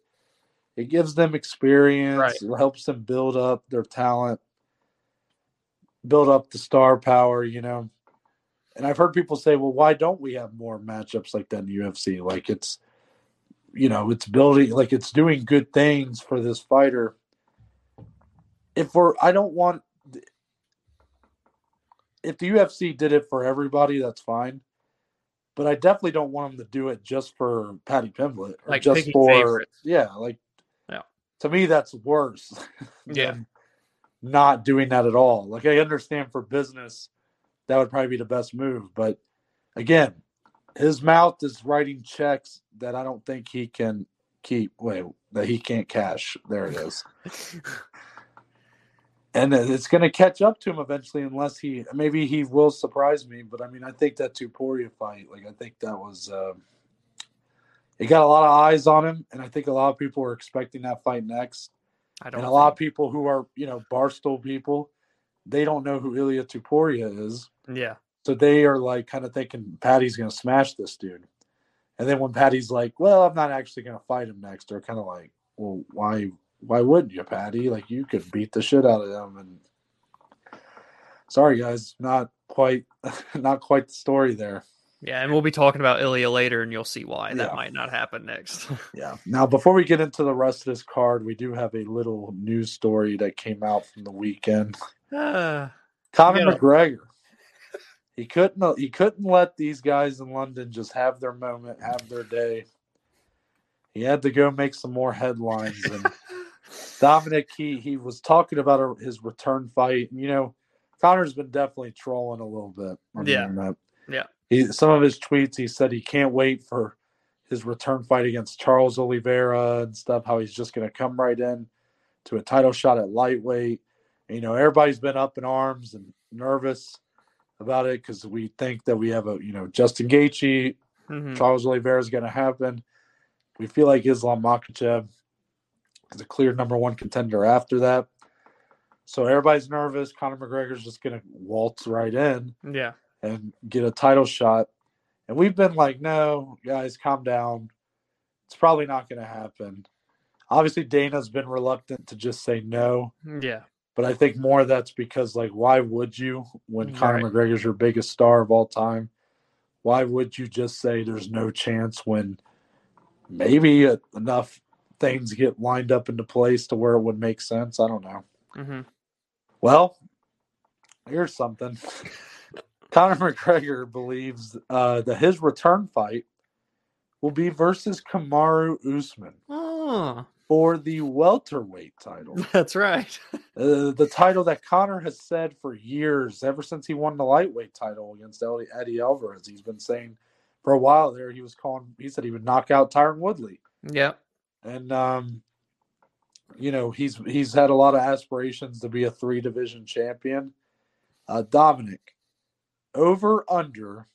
it gives them experience. Right. It helps them build up their talent, build up the star power, you know. And I've heard people say, well, why don't we have more matchups like that in UFC? Like it's, you know, it's building, like it's doing good things for this fighter. If we're, I don't want, if the UFC did it for everybody, that's fine. But I definitely don't want them to do it just for Paddy Pimblett or like just for favorites. yeah, like yeah. to me that's worse
yeah
not doing that at all like i understand for business that would probably be the best move but again his mouth is writing checks that i don't think he can keep wait that he can't cash there it is and it's going to catch up to him eventually unless he maybe he will surprise me but i mean i think that Topuria fight like i think that was uh, he got a lot of eyes on him, and I think a lot of people were expecting that fight next. I don't. And a lot of people who are you know barstool people, they don't know who Ilia Topuria is.
Yeah.
So they are like kind of thinking Paddy's going to smash this dude, and then when Paddy's like, "Well, I'm not actually going to fight him next," they're kind of like, "Well, why? Why wouldn't you, Paddy? Like you could beat the shit out of them." And sorry, guys, not quite, not quite the story there.
Yeah, and we'll be talking about Ilia later, and you'll see why that yeah. might not happen next.
yeah. Now, before we get into the rest of this card, we do have a little news story that came out from the weekend. Uh, Conor. McGregor. He couldn't. He couldn't let these guys in London just have their moment, have their day. He had to go make some more headlines, and Dominic, he he was talking about a, his return fight. You know, Conor's been definitely trolling a little bit on
Yeah.
the internet.
Yeah.
He some of his tweets, he said he can't wait for his return fight against Charles Oliveira and stuff. How he's just going to come right in to a title shot at lightweight. And, you know, everybody's been up in arms and nervous about it because we think that we have a you know Justin Gaethje,
Mhm.
Charles Oliveira is going to happen. We feel like Islam Makhachev a clear number one contender after that. So everybody's nervous. Conor McGregor's just going to waltz right in
Yeah.
and get a title shot. And we've been like, no, guys, calm down. It's probably not going to happen. Obviously, Dana's been reluctant to just say no,
Yeah.
but I think more that's because, like, why would you when Conor
Right.
McGregor's your biggest star of all time? Why would you just say there's no chance when maybe enough things get lined up into place to where it would make sense? I don't know.
hmm
Well, here's something. Conor McGregor believes uh, that his return fight will be versus Kamaru Usman
Oh,
for the welterweight title.
that's right.
Uh, the title that Conor has said for years, ever since he won the lightweight title against Eddie, Eddie Alvarez, he's been saying for a while there. He was calling. He said he would knock out Tyron Woodley,
Yep.
And um, you know he's he's had a lot of aspirations to be a three division champion. Uh, Dominic, over under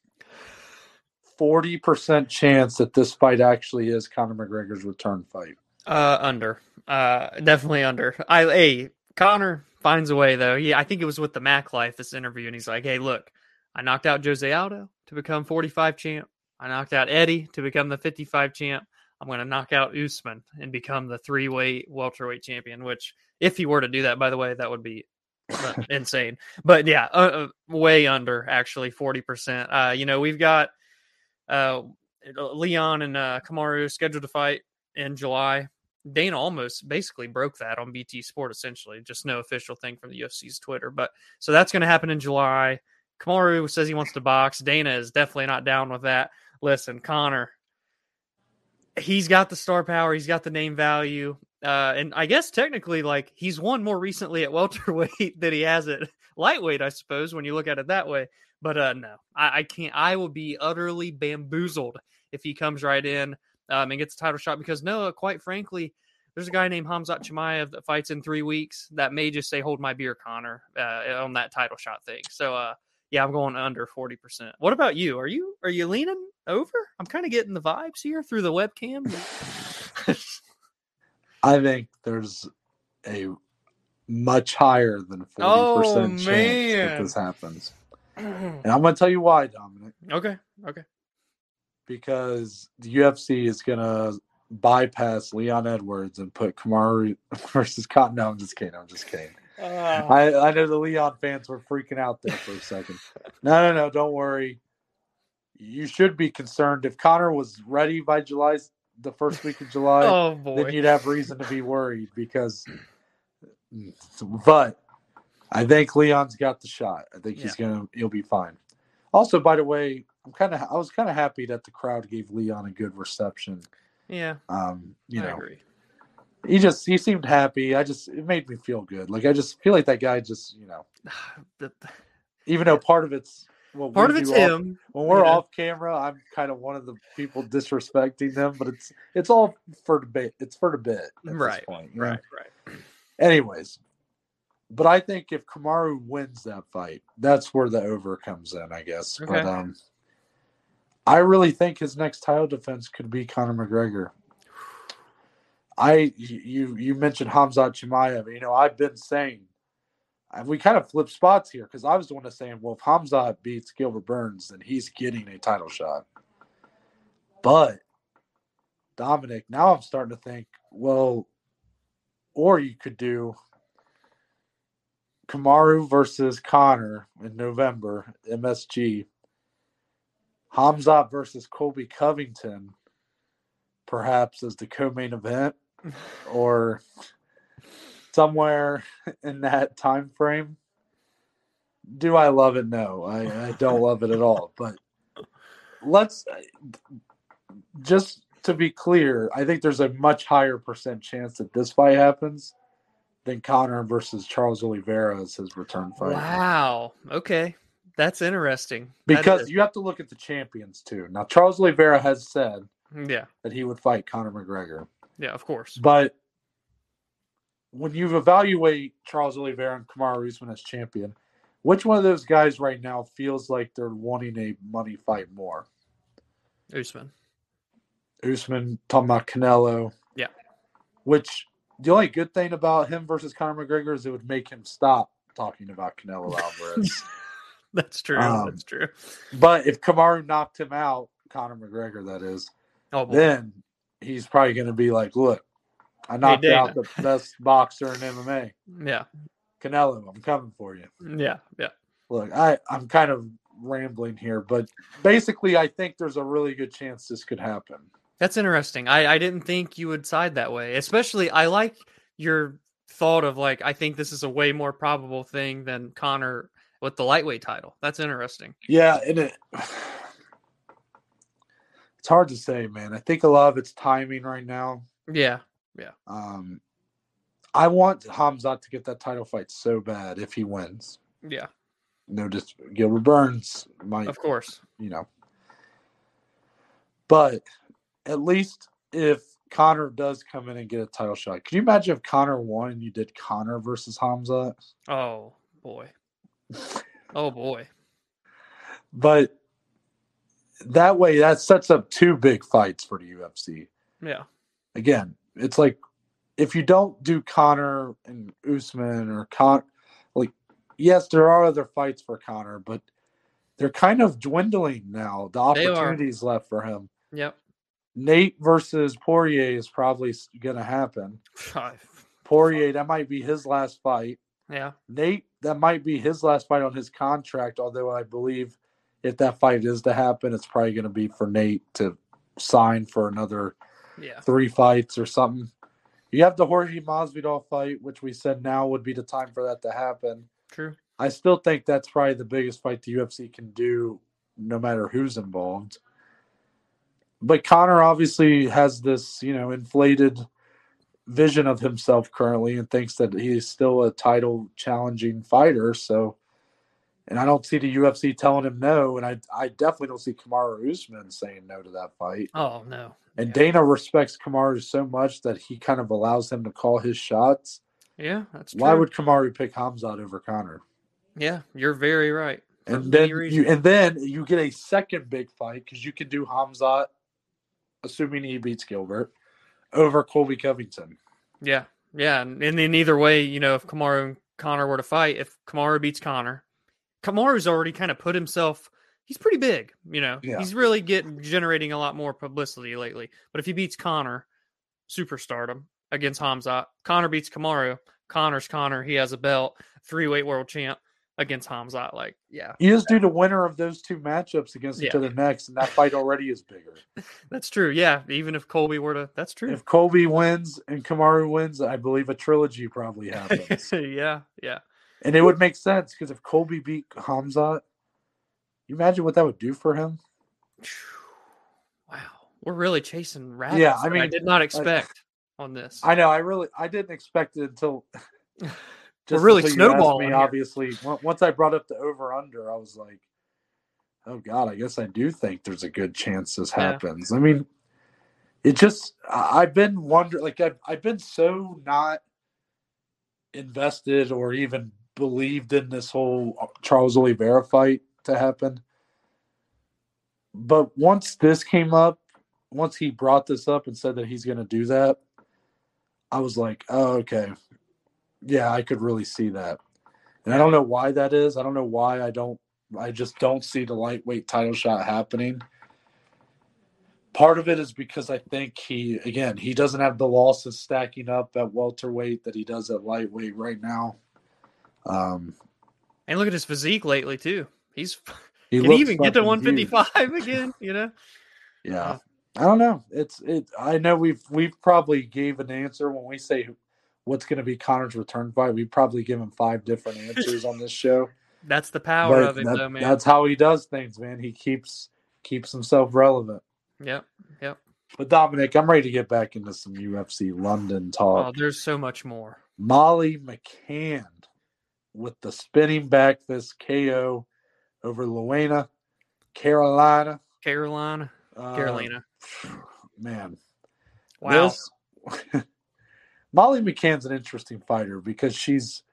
forty percent chance that this fight actually is Conor McGregor's return fight.
Uh, under. Uh, definitely under. I hey, Conor finds a way though. He, I think it was with the Mac Life this interview, and he's like, "Hey, look, I knocked out Jose Aldo to become 45 champ. I knocked out Eddie to become the 55 champ. I'm going to knock out Usman and become the three weight welterweight champion. Which, if he were to do that, by the way, that would be uh, insane. But yeah, uh, uh, way under actually 40 percent. Uh, you know, we've got uh, Leon and uh, Kamaru scheduled to fight in July. Dana almost basically broke that on BT Sport, essentially. Just no official thing from the UFC's Twitter. But so that's going to happen in July. Kamaru says he wants to box. Dana is definitely not down with that. Listen, Conor, he's got the star power, he's got the name value. Uh, and I guess technically, like he's won more recently at welterweight than he has at lightweight, I suppose, when you look at it that way. But uh, no, I, I can't. I will be utterly bamboozled if he comes right in um, and gets a title shot because no, quite frankly, there's a guy named Hamzat Chimaev that fights in three weeks that may just say "Hold my beer, Conor" uh, on that title shot thing. So, uh, yeah, I'm going under forty percent. What about you? Are you are you leaning over? I'm kind of getting the vibes here through the webcam.
I think there's a much higher than 40% chance that this happens. And I'm going to tell you why, Dominic.
okay, okay.
Because the UFC is going to bypass Leon Edwards and put Kamaru versus Cotton. No, I'm just kidding. I'm just kidding.
Uh,
I, I know the Leon fans were freaking out there for a second. No, no, no. Don't worry. You should be concerned. If Conor was ready by July, the first week of July,
oh
then you'd have reason to be worried because. But I think Leon's got the shot. I think he's gonna. He'll be fine. Also, by the way, I'm kind of. I was kind of happy that the crowd gave Leon a good reception.
Yeah,
Um, you
I
know,
agree.
He just he seemed happy. I just it made me feel good. Like I just feel like that guy just you know, even though part of it's well,
part of it's
off-
him.
when we're
know.
off camera, I'm kind of one of the people disrespecting them, but it's it's all for debate. It's for debate, at this
Right,
point, you know?
Right, right.
Anyways, but I think if Kamaru wins that fight, that's where the over comes in, I guess. But
Okay.
um, I really think his next title defense could be Conor McGregor. I you you mentioned Hamzat Chimaev. You know, I've been saying, and we kind of flip spots here because I was the one that's saying, well, if Hamza beats Gilbert Burns, then he's getting a title shot. But Dominic, now I'm starting to think, well, or you could do Kamaru versus Conor in November, MSG. Hamza versus Colby Covington, perhaps as the co-main event, or somewhere in that time frame. Do I love it? No, I, I don't love it at all. But let's just to be clear, I think there's a much higher percent chance that this fight happens then Conor versus Charles Oliveira is his return fight.
Wow. Okay. That's interesting.
Because you have to look at the champions too. Now Charles Oliveira has said
yeah,
that he would fight Conor McGregor.
Yeah, of course.
But when you evaluate Charles Oliveira and Kamaru Usman as champion, which one of those guys right now feels like they're wanting a money fight more?
Usman.
Usman talking about Canelo.
Yeah.
Which the only good thing about him versus Conor McGregor is it would make him stop talking about Canelo Alvarez.
That's true.
Um,
That's true.
but if Kamaru knocked him out, Conor McGregor that is,
Oh, boy.
then he's probably going to be like, "Look, I knocked
Dana."
out the best boxer in MMA,
yeah,
Canelo. I'm coming for you."
yeah, yeah.
Look, I I'm kind of rambling here, but basically, I think there's a really good chance this could happen.
That's interesting. I, I didn't think you would side that way. Especially, I like your thought of like, I think this is a way more probable thing than Conor with the lightweight title. That's interesting.
Yeah, and it it's hard to say, man. I think a lot of it's timing right now.
Yeah, yeah.
Um, I want Hamzat to get that title fight so bad if he wins.
yeah,
No, just Gilbert Burns might,
of course.
you know. But at least if Conor does come in and get a title shot, can you imagine if Conor won and you did Conor versus Hamzat?
Oh boy. Oh boy.
But that way, that sets up two big fights for the UFC.
Yeah.
Again, it's like if you don't do Conor and Usman or Con, like yes, there are other fights for Conor, but they're kind of dwindling now. The opportunities left for him.
Yep.
Nate versus Poirier is probably going to happen. Poirier, that might be his last fight.
yeah.
Nate, that might be his last fight on his contract. Although I believe if that fight is to happen, it's probably going to be for Nate to sign for another
Yeah.
three fights or something. You have the Jorge Masvidal fight, which we said now would be the time for that to happen.
True.
I still think that's probably the biggest fight the UFC can do, no matter who's involved. But Conor obviously has this, you know, inflated vision of himself currently and thinks that he's still a title challenging fighter. So, and I don't see the UFC telling him no. And I, I definitely don't see Kamaru Usman saying no to that fight.
Oh no.
And
Yeah.
Dana respects Kamaru so much that he kind of allows him to call his shots.
Yeah, that's true.
Why would Kamaru pick Hamzat over Conor?
Yeah, you're very right.
And then you and then you get a second big fight because you can do Hamzat, assuming he beats Gilbert, over Colby Covington.
Yeah, yeah, and, and then either way, you know, if Kamaru and Conor were to fight, if Kamaru beats Conor, Kamaru's already kind of put himself. He's pretty big, you know.
Yeah.
He's really getting generating a lot more publicity lately. But if he beats Conor, superstardom against Hamzat, Conor beats Kamaru. Conor's Conor. He has a belt, three weight world champ against Hamzat. Like, yeah,
You just do the winner of those two matchups against each other next, and that fight already is bigger.
that's true. Yeah, even if Colby were to, that's true.
If Colby wins and Kamaru wins, I believe a trilogy probably happens.
yeah, yeah.
And it would make sense because if Colby beat Hamzat, you imagine what that would do for him?
Wow, we're really chasing rabbits.
Yeah, I
mean, I did not expect on this.
I know. I really, I didn't expect it until just
really
until you
snowballing
Me, obviously, once I brought up the over under, I was like, "Oh God, I guess I do think there's a good chance this
Yeah.
happens." I mean, it just I- I've been wondering, like I've I've been so not invested or even believed in this whole uh, Charles Oliveira fight to happen. But once this came up, once he brought this up and said that he's going to do that, I was like, oh, okay. Yeah, I could really see that. And I don't know why that is. I don't know why I don't, I just don't see the lightweight title shot happening. Part of it is because I think he, again, he doesn't have the losses stacking up at welterweight that he does at lightweight right now. Um,
and look at his physique lately too. He's
he
can he even get to
fucking huge.
155 again? You know?
Yeah. I don't know. It's it. I know we've we've probably gave an answer when we say what's going to be Conor's return fight. We probably give him five different answers on this show.
That's the power
But
of it,
that-
though, man.
that's how he does things, man. He keeps keeps himself relevant.
Yep, yep.
But Dominic, I'm ready to get back into some UFC London
Oh,
talk.
there's so much more.
Molly McCann with the spinning back this KO over Luana, Carolina.
Carolina,
Uh,
Carolina.
Man,
Wow.
this- Molly McCann's an interesting fighter because she's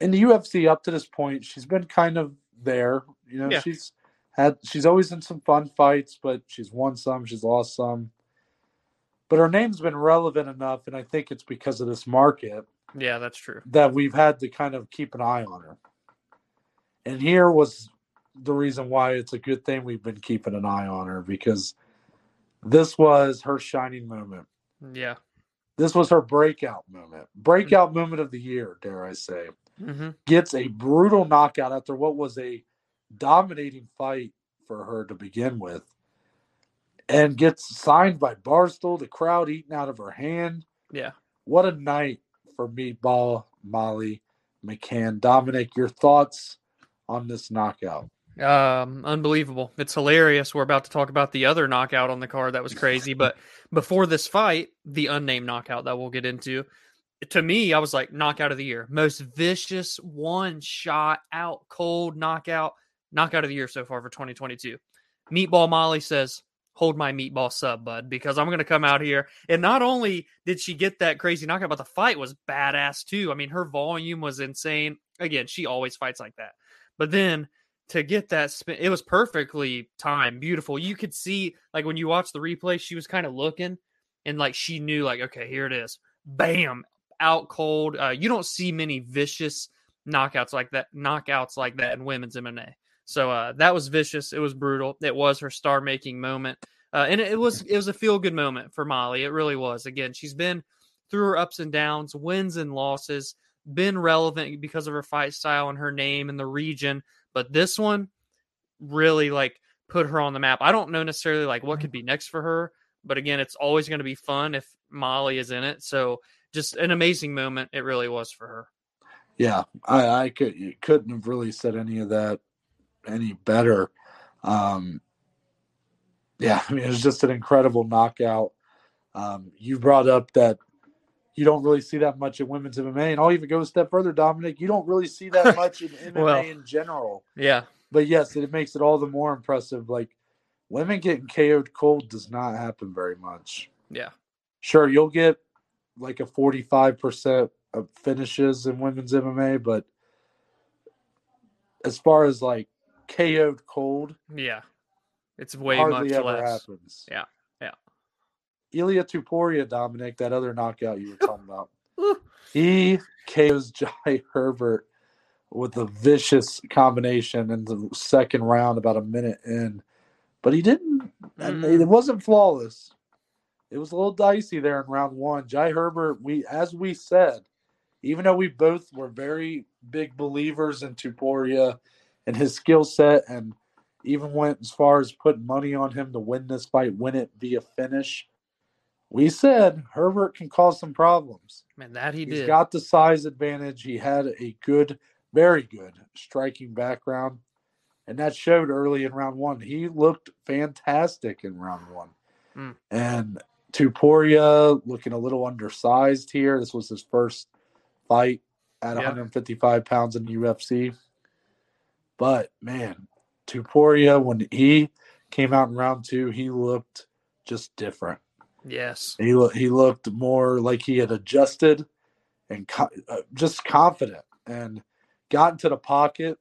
in the UFC up to this point. She's been kind of there. You know,
Yeah.
she's had she's always in some fun fights, but she's won some, she's lost some. But her name's been relevant enough, and I think it's because of this market
Yeah, that's true.
that we've had to kind of keep an eye on her. And here was the reason why it's a good thing we've been keeping an eye on her because this was her shining moment.
Yeah.
This was her breakout moment. Breakout moment of the year, dare I say.
hmm
Gets a brutal knockout after what was a dominating fight for her to begin with. And gets signed by Barstool, the crowd eating out of her hand.
Yeah.
What a night for Meatball Molly McCann. Dominic, your thoughts on this knockout?
Um, unbelievable. It's hilarious. We're about to talk about the other knockout on the card that was crazy, but before this fight, the unnamed knockout that we'll get into, to me, I was like, knockout of the year. Most vicious one shot out cold knockout, knockout of the year so far for 2022. Meatball Molly says, Hold my meatball sub, bud, because I'm going to come out here. And not only did she get that crazy knockout, but the fight was badass too. I mean, her volume was insane. Again, she always fights like that. But then to get that spin, it was perfectly timed, beautiful. You could see, like, when you watch the replay, she was kind of looking and, like, she knew, like, okay, here it is. Bam, out cold. Uh, you don't see many vicious knockouts like that, knockouts like that in women's MMA. So uh, that was vicious. It was brutal. It was her star making moment, uh, and it, it was it was a feel good moment for Molly. It really was. Again, she's been through her ups and downs, wins and losses, been relevant because of her fight style and her name and the region. But this one really like put her on the map. I don't know necessarily like what could be next for her, but again, it's always going to be fun if Molly is in it. So just an amazing moment. It really was for her.
Yeah, I, I could couldn't have really said any of that any better. Um, yeah, I mean it was just an incredible knockout. Um, you brought up that you don't really see that much in women's MMA, and I'll even go a step further, Dominic. You don't really see that much in MMA
Well.
in general.
Yeah.
But yes, it makes it all the more impressive. Like women getting KO'd cold does not happen very much.
Yeah.
Sure, you'll get like a forty-five percent of finishes in women's MMA, but as far as like KO'd cold,
Yeah. It's way
hardly
much
ever
less.
happens.
Yeah, yeah.
Ilia Topuria, Dominic, that other knockout you were talking about. He KOs Jai Herbert with a vicious combination in the second round, about a minute in. But he didn't, and
Mm.
it wasn't flawless. It was a little dicey there in round one. Jai Herbert, we as we said, even though we both were very big believers in Topuria and his skill set, and even went as far as putting money on him to win this fight, win it via finish. We said Herbert can cause some problems.
Man, that he
He's
did.
got the size advantage. He had a good, very good striking background. And that showed early in round one. He looked fantastic in round one.
Mm.
And Topuria looking a little undersized here. This was his first fight at
Yeah.
155 pounds in the UFC. But man, Topuria, when he came out in round two, he looked just different.
yes.
He lo- he looked more like he had adjusted and co- uh, just confident and got into the pocket,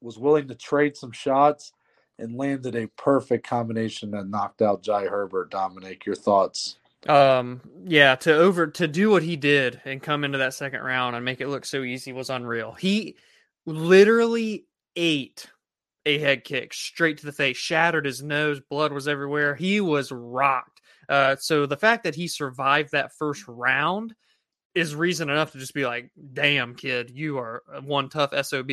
was willing to trade some shots, and landed a perfect combination that knocked out Jai Herbert. Dominic, your thoughts?
Um, yeah, to over to do what he did and come into that second round and make it look so easy was unreal. He literally ate a head kick straight to the face, shattered his nose, blood was everywhere. He was rocked. Uh, so the fact that he survived that first round is reason enough to just be like, "Damn, kid, you are one tough sob."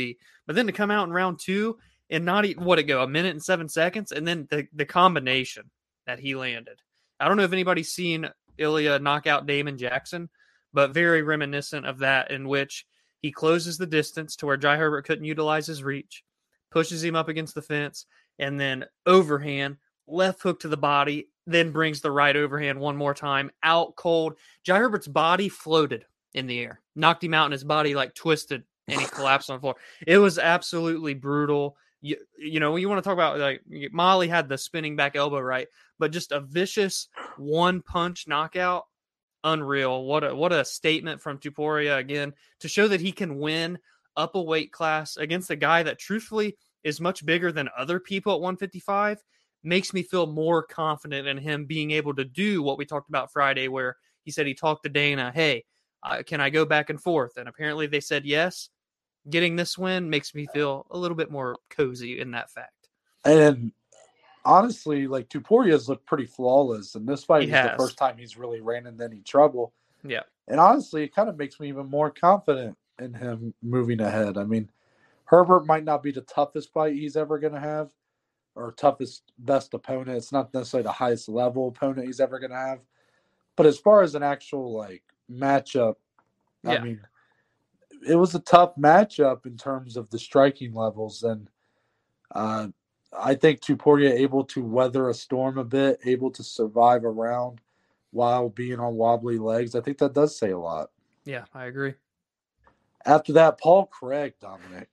But then to come out in round two and not what it go a minute and seven seconds, and then the the combination that he landed. I don't know if anybody's seen Ilia knock out Damon Jackson, but very reminiscent of that, in which he closes the distance to where Jai Herbert couldn't utilize his reach, pushes him up against the fence, and then overhand, left hook to the body, then brings the right overhand one more time, out cold. Jai Herbert's body floated in the air, knocked him out, and his body like twisted and he collapsed on the floor. It was absolutely brutal. You, you know, you want to talk about like Molly had the spinning back elbow, right? But just a vicious one punch knockout, unreal. What a what a statement from Topuria again to show that he can win up a weight class against a guy that truthfully is much bigger than other people at 155 makes me feel more confident in him being able to do what we talked about Friday, where he said he talked to Dana, hey, uh, can I go back and forth? And apparently they said yes. Getting this win makes me feel a little bit more cozy in that fact.
And honestly, like Topuria's looked pretty flawless, and this fight
He
is
has.
the first time he's really ran into any trouble.
Yeah.
And honestly, it kind of makes me even more confident in him moving ahead. I mean, Herbert might not be the toughest fight he's ever going to have, or toughest, best opponent. It's not necessarily the highest level opponent he's ever going to have. But as far as an actual like matchup,
Yeah.
I mean, it was a tough matchup in terms of the striking levels, and uh, I think Topuria able to weather a storm a bit, able to survive around while being on wobbly legs. I think that does say a lot.
Yeah, I agree.
After that, Paul Craig, Dominic.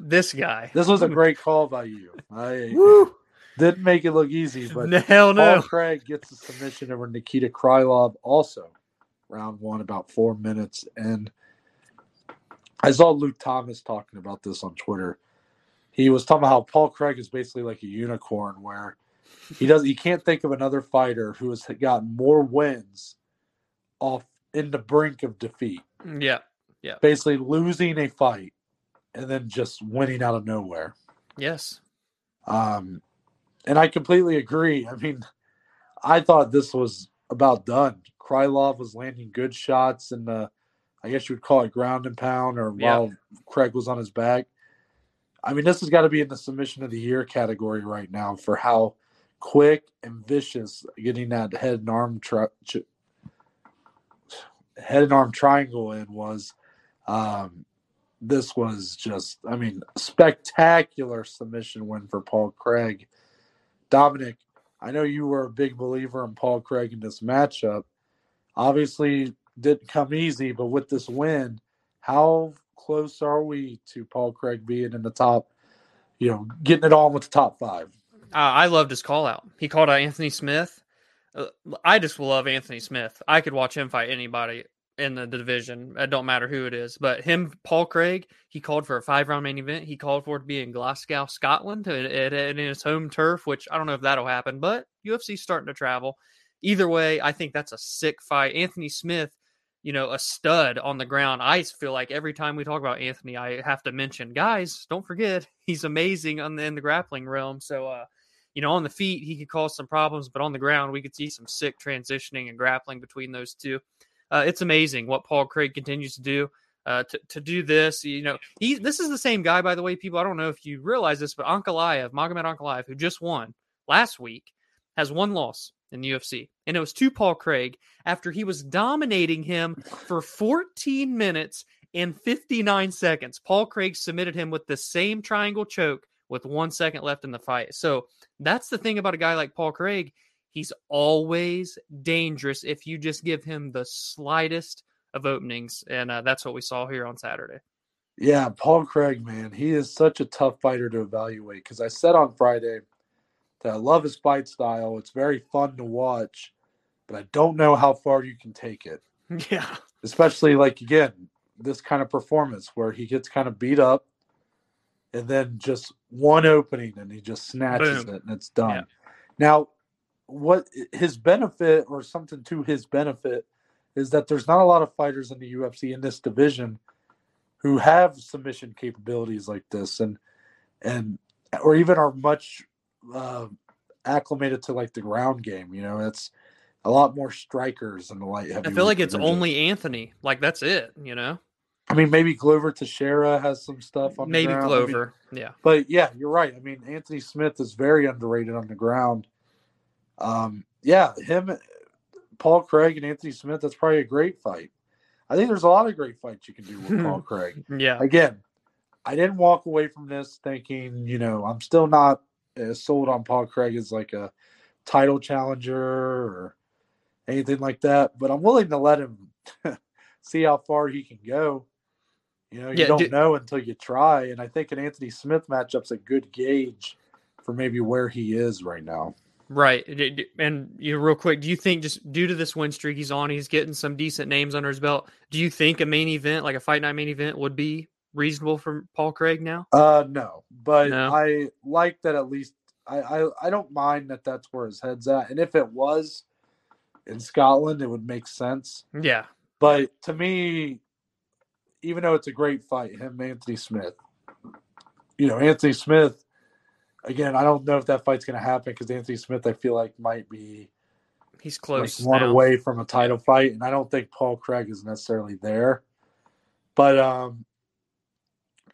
This guy.
This was a great call by you. I
Woo!
didn't make it look easy, but
Hell no.
Paul Craig gets a submission over Nikita Krylov also round one, about four minutes. And I saw Luke Thomas talking about this on Twitter. He was talking about how Paul Craig is basically like a unicorn where he does he can't think of another fighter who has gotten more wins off in the brink of defeat.
Yeah. Yeah.
Basically losing a fight and then just winning out of nowhere.
Yes.
Um, and I completely agree. I mean, I thought this was about done. Krylov was landing good shots in the, I guess you would call it ground and pound, or
Yeah.
while Craig was on his back. I mean, this has got to be in the submission of the year category right now for how quick and vicious getting that head and arm tri- head and arm triangle in was. Um, this was just, I mean, spectacular submission win for Paul Craig. Dominic, I know you were a big believer in Paul Craig in this matchup. Obviously, didn't come easy, but with this win, how close are we to Paul Craig being in the top, you know, getting it on with the top five?
Uh, I loved his call out. He called out Anthony Smith. Uh, I just love Anthony Smith. I could watch him fight anybody in the division. It don't matter who it is. But him, Paul Craig, he called for a five round main event. He called for it to be in Glasgow, Scotland, and and- and in his home turf. Which I don't know if that'll happen, but UFC's starting to travel. Either way, I think that's a sick fight. Anthony Smith, you know, a stud on the ground. I feel like every time we talk about Anthony, I have to mention, guys, don't forget he's amazing on the, in the grappling realm. So, uh, you know, on the feet, he could cause some problems, but on the ground, we could see some sick transitioning and grappling between those two. Uh, it's amazing what Paul Craig continues to do. Uh, to, to do this, you know, he this is the same guy, by the way, people. I don't know if you realize this, but Ankalaev, Magomed Ankalaev, who just won last week, has one loss in the UFC, and it was to Paul Craig after he was dominating him for 14 minutes and 59 seconds. Paul Craig submitted him with the same triangle choke with one second left in the fight. So that's the thing about a guy like Paul Craig. He's always dangerous if you just give him the slightest of openings. And uh, that's what we saw here on Saturday.
Yeah, Paul Craig, man, he is such a tough fighter to evaluate. Because I said on Friday that I love his fight style. It's very fun to watch, but I don't know how far you can take it.
Yeah.
Especially like again, this kind of performance where he gets kind of beat up and then just one opening and he just snatches
Boom.
it and it's done.
Yeah.
Now, what his benefit or something to his benefit is that there's not a lot of fighters in the UFC in this division who have submission capabilities like this and and or even are much uh, acclimated to like the ground game. You know, it's a lot more strikers in the light heavy.
I feel like it's only Anthony. Like that's it, you know?
I mean, maybe Glover Teixeira has some stuff on the
Maybe
ground. I mean,
Glover. yeah.
but yeah, you're right. I mean, Anthony Smith is very underrated on the ground. Um, yeah, him, Paul Craig, and Anthony Smith. That's probably a great fight. I think there's a lot of great fights you can do with Paul Craig.
Yeah.
Again, I didn't walk away from this thinking, you know, I'm still not as sold on Paul Craig as like a title challenger or anything like that. But I'm willing to let him see how far he can go. You know, you
Yeah,
don't
do-
know until you try. And I think an Anthony Smith matchup's a good gauge for maybe where he is right now.
Right. And you know, real quick, do you think just due to this win streak he's on, he's getting some decent names under his belt? Do you think a main event, like a fight night main event, would be reasonable for Paul Craig now?
Uh, no, but
No?
I like that at least. I, I I don't mind that that's where his head's at, and if it was in Scotland, it would make sense.
Yeah.
But to me, even though it's a great fight, him Anthony Smith, you know Anthony Smith. Again, I don't know if that fight's going to happen because Anthony Smith, I feel like might be
He's
like
close.
one
now.
away from a title fight, and I don't think Paul Craig is necessarily there. But um,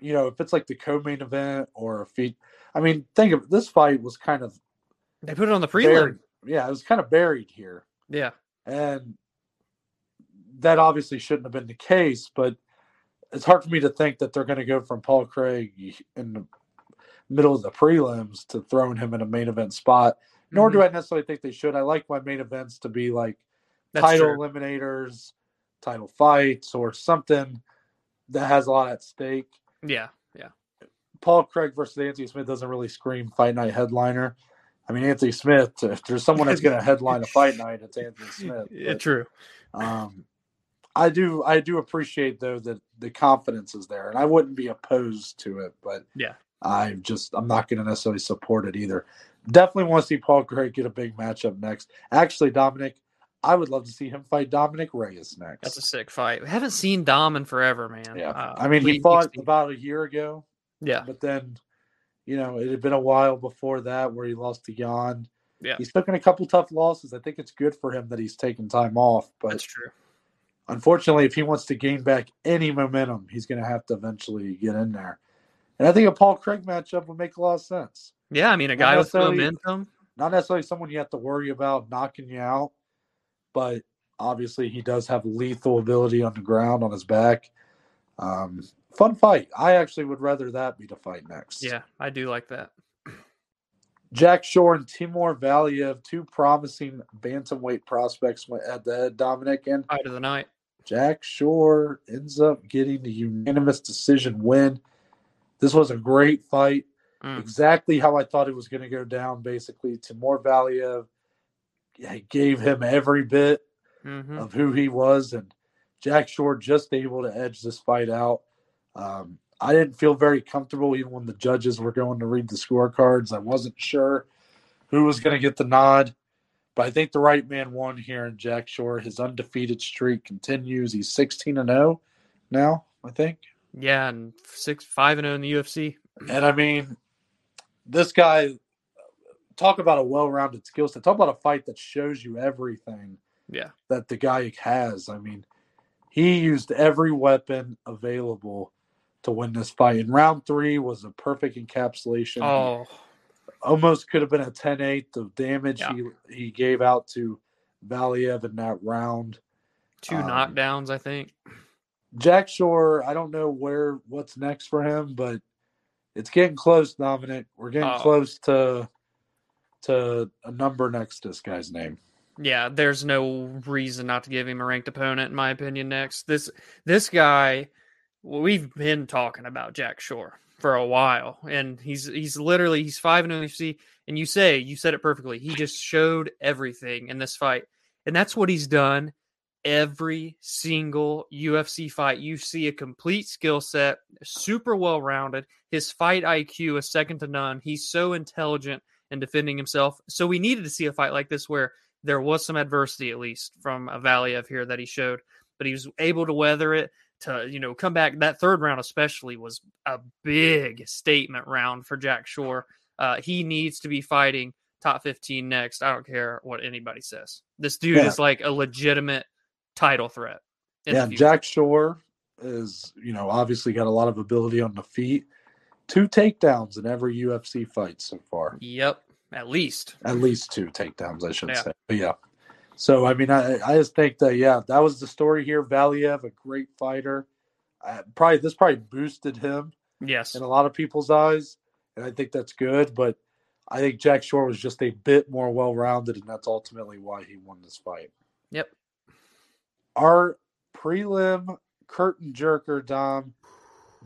you know, if it's like the co-main event or a feat, I mean, think of this fight was kind of
They put it on the prelim.
Yeah, it was kind of buried here,
Yeah.
and that obviously shouldn't have been the case. But it's hard for me to think that they're going to go from Paul Craig in the middle of the prelims to throwing him in a main event spot. Nor
Mhm.
do I necessarily think they should. I like my main events to be like
That's
title
true.
eliminators, title fights, or something that has a lot at stake.
Yeah. Yeah.
Paul Craig versus Anthony Smith doesn't really scream fight night headliner. I mean, Anthony Smith, if there's someone that's going to headline a fight night, it's Anthony Smith.
Yeah, true.
um, I do, I do appreciate though that the confidence is there, and I wouldn't be opposed to it, but
Yeah.
I'm just, I'm not going to necessarily support it either. Definitely want to see Paul Craig get a big matchup next. Actually, Dominic, I would love to see him fight Dominick Reyes next.
That's a sick fight. We haven't seen Dom in forever, man.
Yeah,
Uh,
I mean, he fought about a year ago,
Yeah.
but then, you know, it had been a while before that where he lost to Jan.
Yeah.
He's taken a couple tough losses. I think it's good for him that he's taken time off, but
That's true.
unfortunately, if he wants to gain back any momentum, he's going to have to eventually get in there. And I think a Paul Craig matchup would make a lot of sense.
Yeah. I mean, a guy with momentum.
Not necessarily someone you have to worry about knocking you out, but obviously he does have lethal ability on the ground on his back. Um, fun fight. I actually would rather that be the fight next.
Yeah. I do like that.
Jack Shore and Timur Valiev, two promising bantamweight prospects went at the head, Dominic, and
Fight of the night.
Jack Shore ends up getting the unanimous decision win. This was a great fight.
Mm.
Exactly how I thought it was going to go down, basically. Timur Valiev gave him every bit
hmm
of who he was, and Jack Shore just able to edge this fight out. Um, I didn't feel very comfortable even when the judges were going to read the scorecards. I wasn't sure who was going to get the nod, but I think the right man won here in Jack Shore. His undefeated streak continues. He's 16 and 0 now, I think.
Yeah. And six, five and zero in the UFC.
And I mean, this guy, talk about a well rounded skill set. Talk about a fight that shows you everything
Yeah.
that the guy has. I mean, he used every weapon available to win this fight. And round three was a perfect encapsulation.
Oh,
Almost could have been a 10 8 of damage
Yeah.
he, he gave out to Valiev in that round.
two
Um,
knockdowns, I think.
Jack Shore, I don't know where what's next for him, but it's getting close, Dominic. We're getting
Oh.
close to to a number next to this guy's name.
Yeah, there's no reason not to give him a ranked opponent, in my opinion. Next, this this guy, we've been talking about Jack Shore for a while, and he's he's literally he's five and oh, UFC, and you say you said it perfectly. He just showed everything in this fight, and that's what he's done. Every single UFC fight, you see a complete skill set, super well rounded. His fight IQ is second to none. He's so intelligent in defending himself. So we needed to see a fight like this where there was some adversity at least from a Valiev here that he showed, but he was able to weather it to you know come back. That third round especially was a big statement round for Jack Shore. Uh, he needs to be fighting top 15 next. I don't care what anybody says. This dude
Yeah.
is like a legitimate title threat.
yeah. Jack Shore is, you know, obviously got a lot of ability on the feet. Two takedowns in every UFC fight so far.
Yep, at least.
At least two takedowns, I should
Yeah.
say. But yeah. So I mean, I, I just think that yeah, that was the story here. Valiev, a great fighter. Uh, probably this probably boosted him
Yes.
in a lot of people's eyes, and I think that's good. But I think Jack Shore was just a bit more well rounded, and that's ultimately why he won this fight.
Yep.
Our prelim curtain jerker, Dom.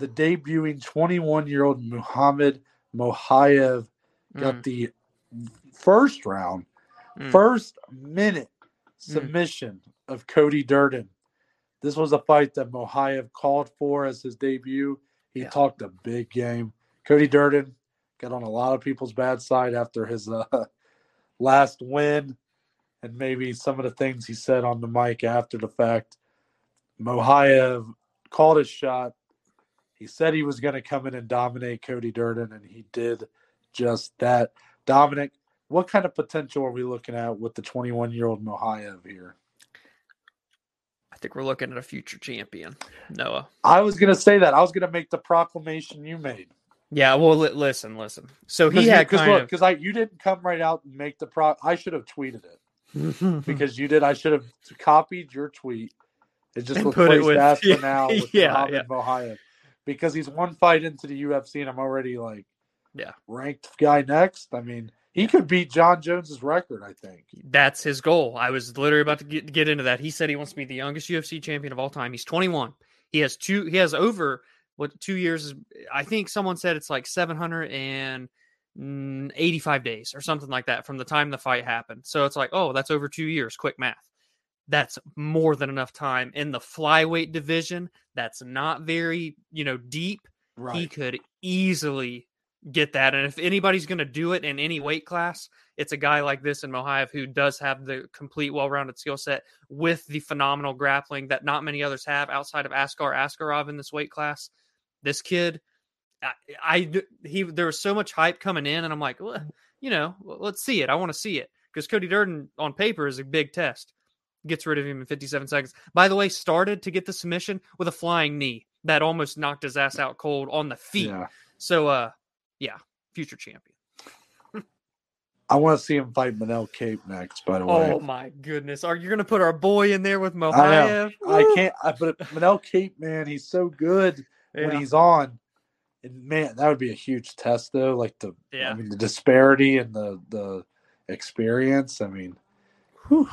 The debuting 21 year old Muhammad Mokaev got
Mm,
the first round,
mm.
first minute submission of Cody Durden. This was a fight that Mokaev called for as his debut. He
Yeah.
talked a big game. Cody Durden got on a lot of people's bad side after his uh, last win and maybe some of the things he said on the mic after the fact. Mokaev called his shot. He said he was going to come in and dominate Cody Durden, and he did just that. Dominic, what kind of potential are we looking at with the 21 year old Mokaev here?
I think we're looking at a future champion, Noah.
I was going to say that. I was going to make the proclamation you made.
Yeah, well, li- listen, listen. So he
Because
had
because look, because I you didn't come right out and make the pro. I should have tweeted it because you did. I should have copied your tweet. It just
And put it with-
as for
yeah,
now with
yeah,
Muhammad
yeah.
Mokaev because he's one fight into the UFC and I'm already like
Yeah.
ranked guy next. I mean, he could beat Jon Jones's record. I think.
That's his goal. I was literally about to get, get into that. He said he wants to be the youngest UFC champion of all time. He's 21. He has two. He has over what two years? is- I think someone said it's like 785 days or something like that from the time the fight happened. So it's like, oh, that's over two years. Quick math. That's more than enough time in the flyweight division. That's not very you know deep. he could easily get that. And if anybody's going to do it in any weight class, it's a guy like this in Mokaev who does have the complete, well-rounded skill set with the phenomenal grappling that not many others have outside of Askar Askarov in this weight class. This kid, I, I he there was so much hype coming in, and I'm like, well, you know, let's see it. I want to see it because Cody Durden on paper is a big test. Gets rid of him in 57 seconds. By the way, started to get the submission with a flying knee that almost knocked his ass out cold on the feet.
Yeah.
So, uh, yeah, future champion.
I want to see him fight Manel Cape next. By the way,
Oh my goodness, are you going to put our boy in there with
I
Mokaev?
I can't. I, but Manel Cape, man, he's so good when he's on. And man, that would be a huge test, though. Like the,
Yeah.
I mean, the disparity and the the experience. I mean, whew.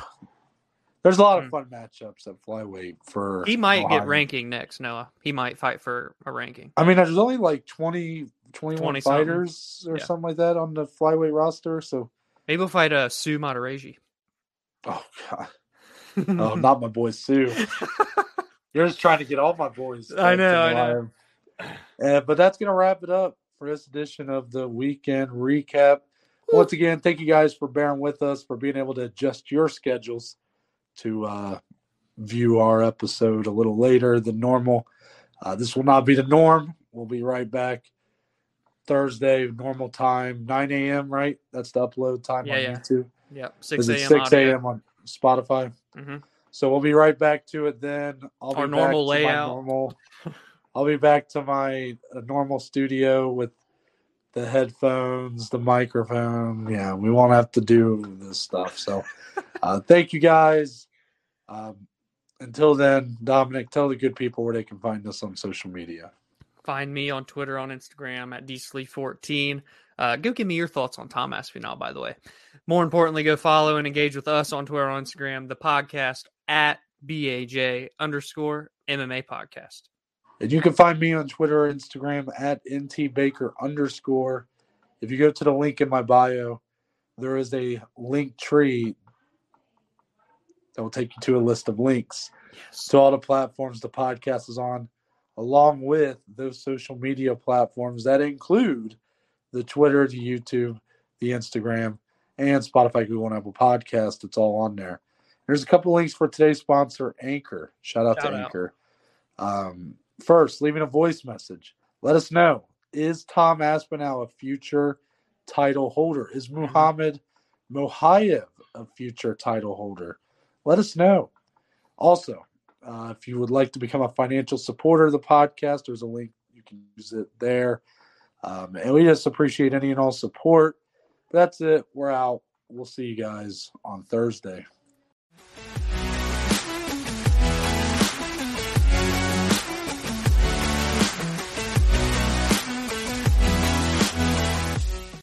There's a lot
Hmm.
of fun matchups at flyweight for.
He might get ranking next, Noah. He might fight for a ranking.
I mean, there's only like 20, 21
20 something.
fighters or
Yeah.
something like that on the flyweight roster. So,
Maybe we'll fight uh, Su Mudaerji.
oh god, oh, not my boy Su. You're just trying to get all my boys.
I know, I know.
Uh, but that's going to wrap it up for this edition of the weekend recap. Once again, thank you guys for bearing with us, for being able to adjust your schedules to uh, view our episode a little later than normal. Uh, this will not be the norm. We'll be right back Thursday, normal time, 9 a.m., right? That's the upload time
Yeah,
on
yeah.
YouTube.
Yep, 6 a.m.
6 a.m. on Spotify?
Mhm.
So we'll be right back to it then. I'll
Our
be
normal
back to my
layout.
normal. I'll be back to my uh, normal studio with the headphones, the microphone. Yeah, we won't have to do this stuff. So, uh, thank you guys. Um, until then, Dominic, tell the good people where they can find us on social media.
Find me on Twitter, on Instagram at dslee14. Uh, go give me your thoughts on Tom Aspinall, by the way. More importantly, go follow and engage with us on Twitter, on Instagram, the podcast at BAJ underscore MMA podcast.
And you can find me on Twitter or Instagram at ntbaker underscore. If you go to the link in my bio, there is a link tree that will take you to a list of links
Yes.
to all the platforms the podcast is on, along with those social media platforms that include the Twitter, the YouTube, the Instagram, and Spotify, Google, and Apple Podcast. It's all on there. There's a couple links for today's sponsor, Anchor. Shout out
Shout
to
out.
Anchor. Um, first, leaving a voice message. Let us know: Is Tom Aspinall a future title holder? Is
Mm-hmm.
Muhammad Mokaev a future title holder? Let us know. Also, uh, if you would like to become a financial supporter of the podcast, there's a link. You can use it there. Um, and we just appreciate any and all support. That's it. We're out. We'll see you guys on Thursday.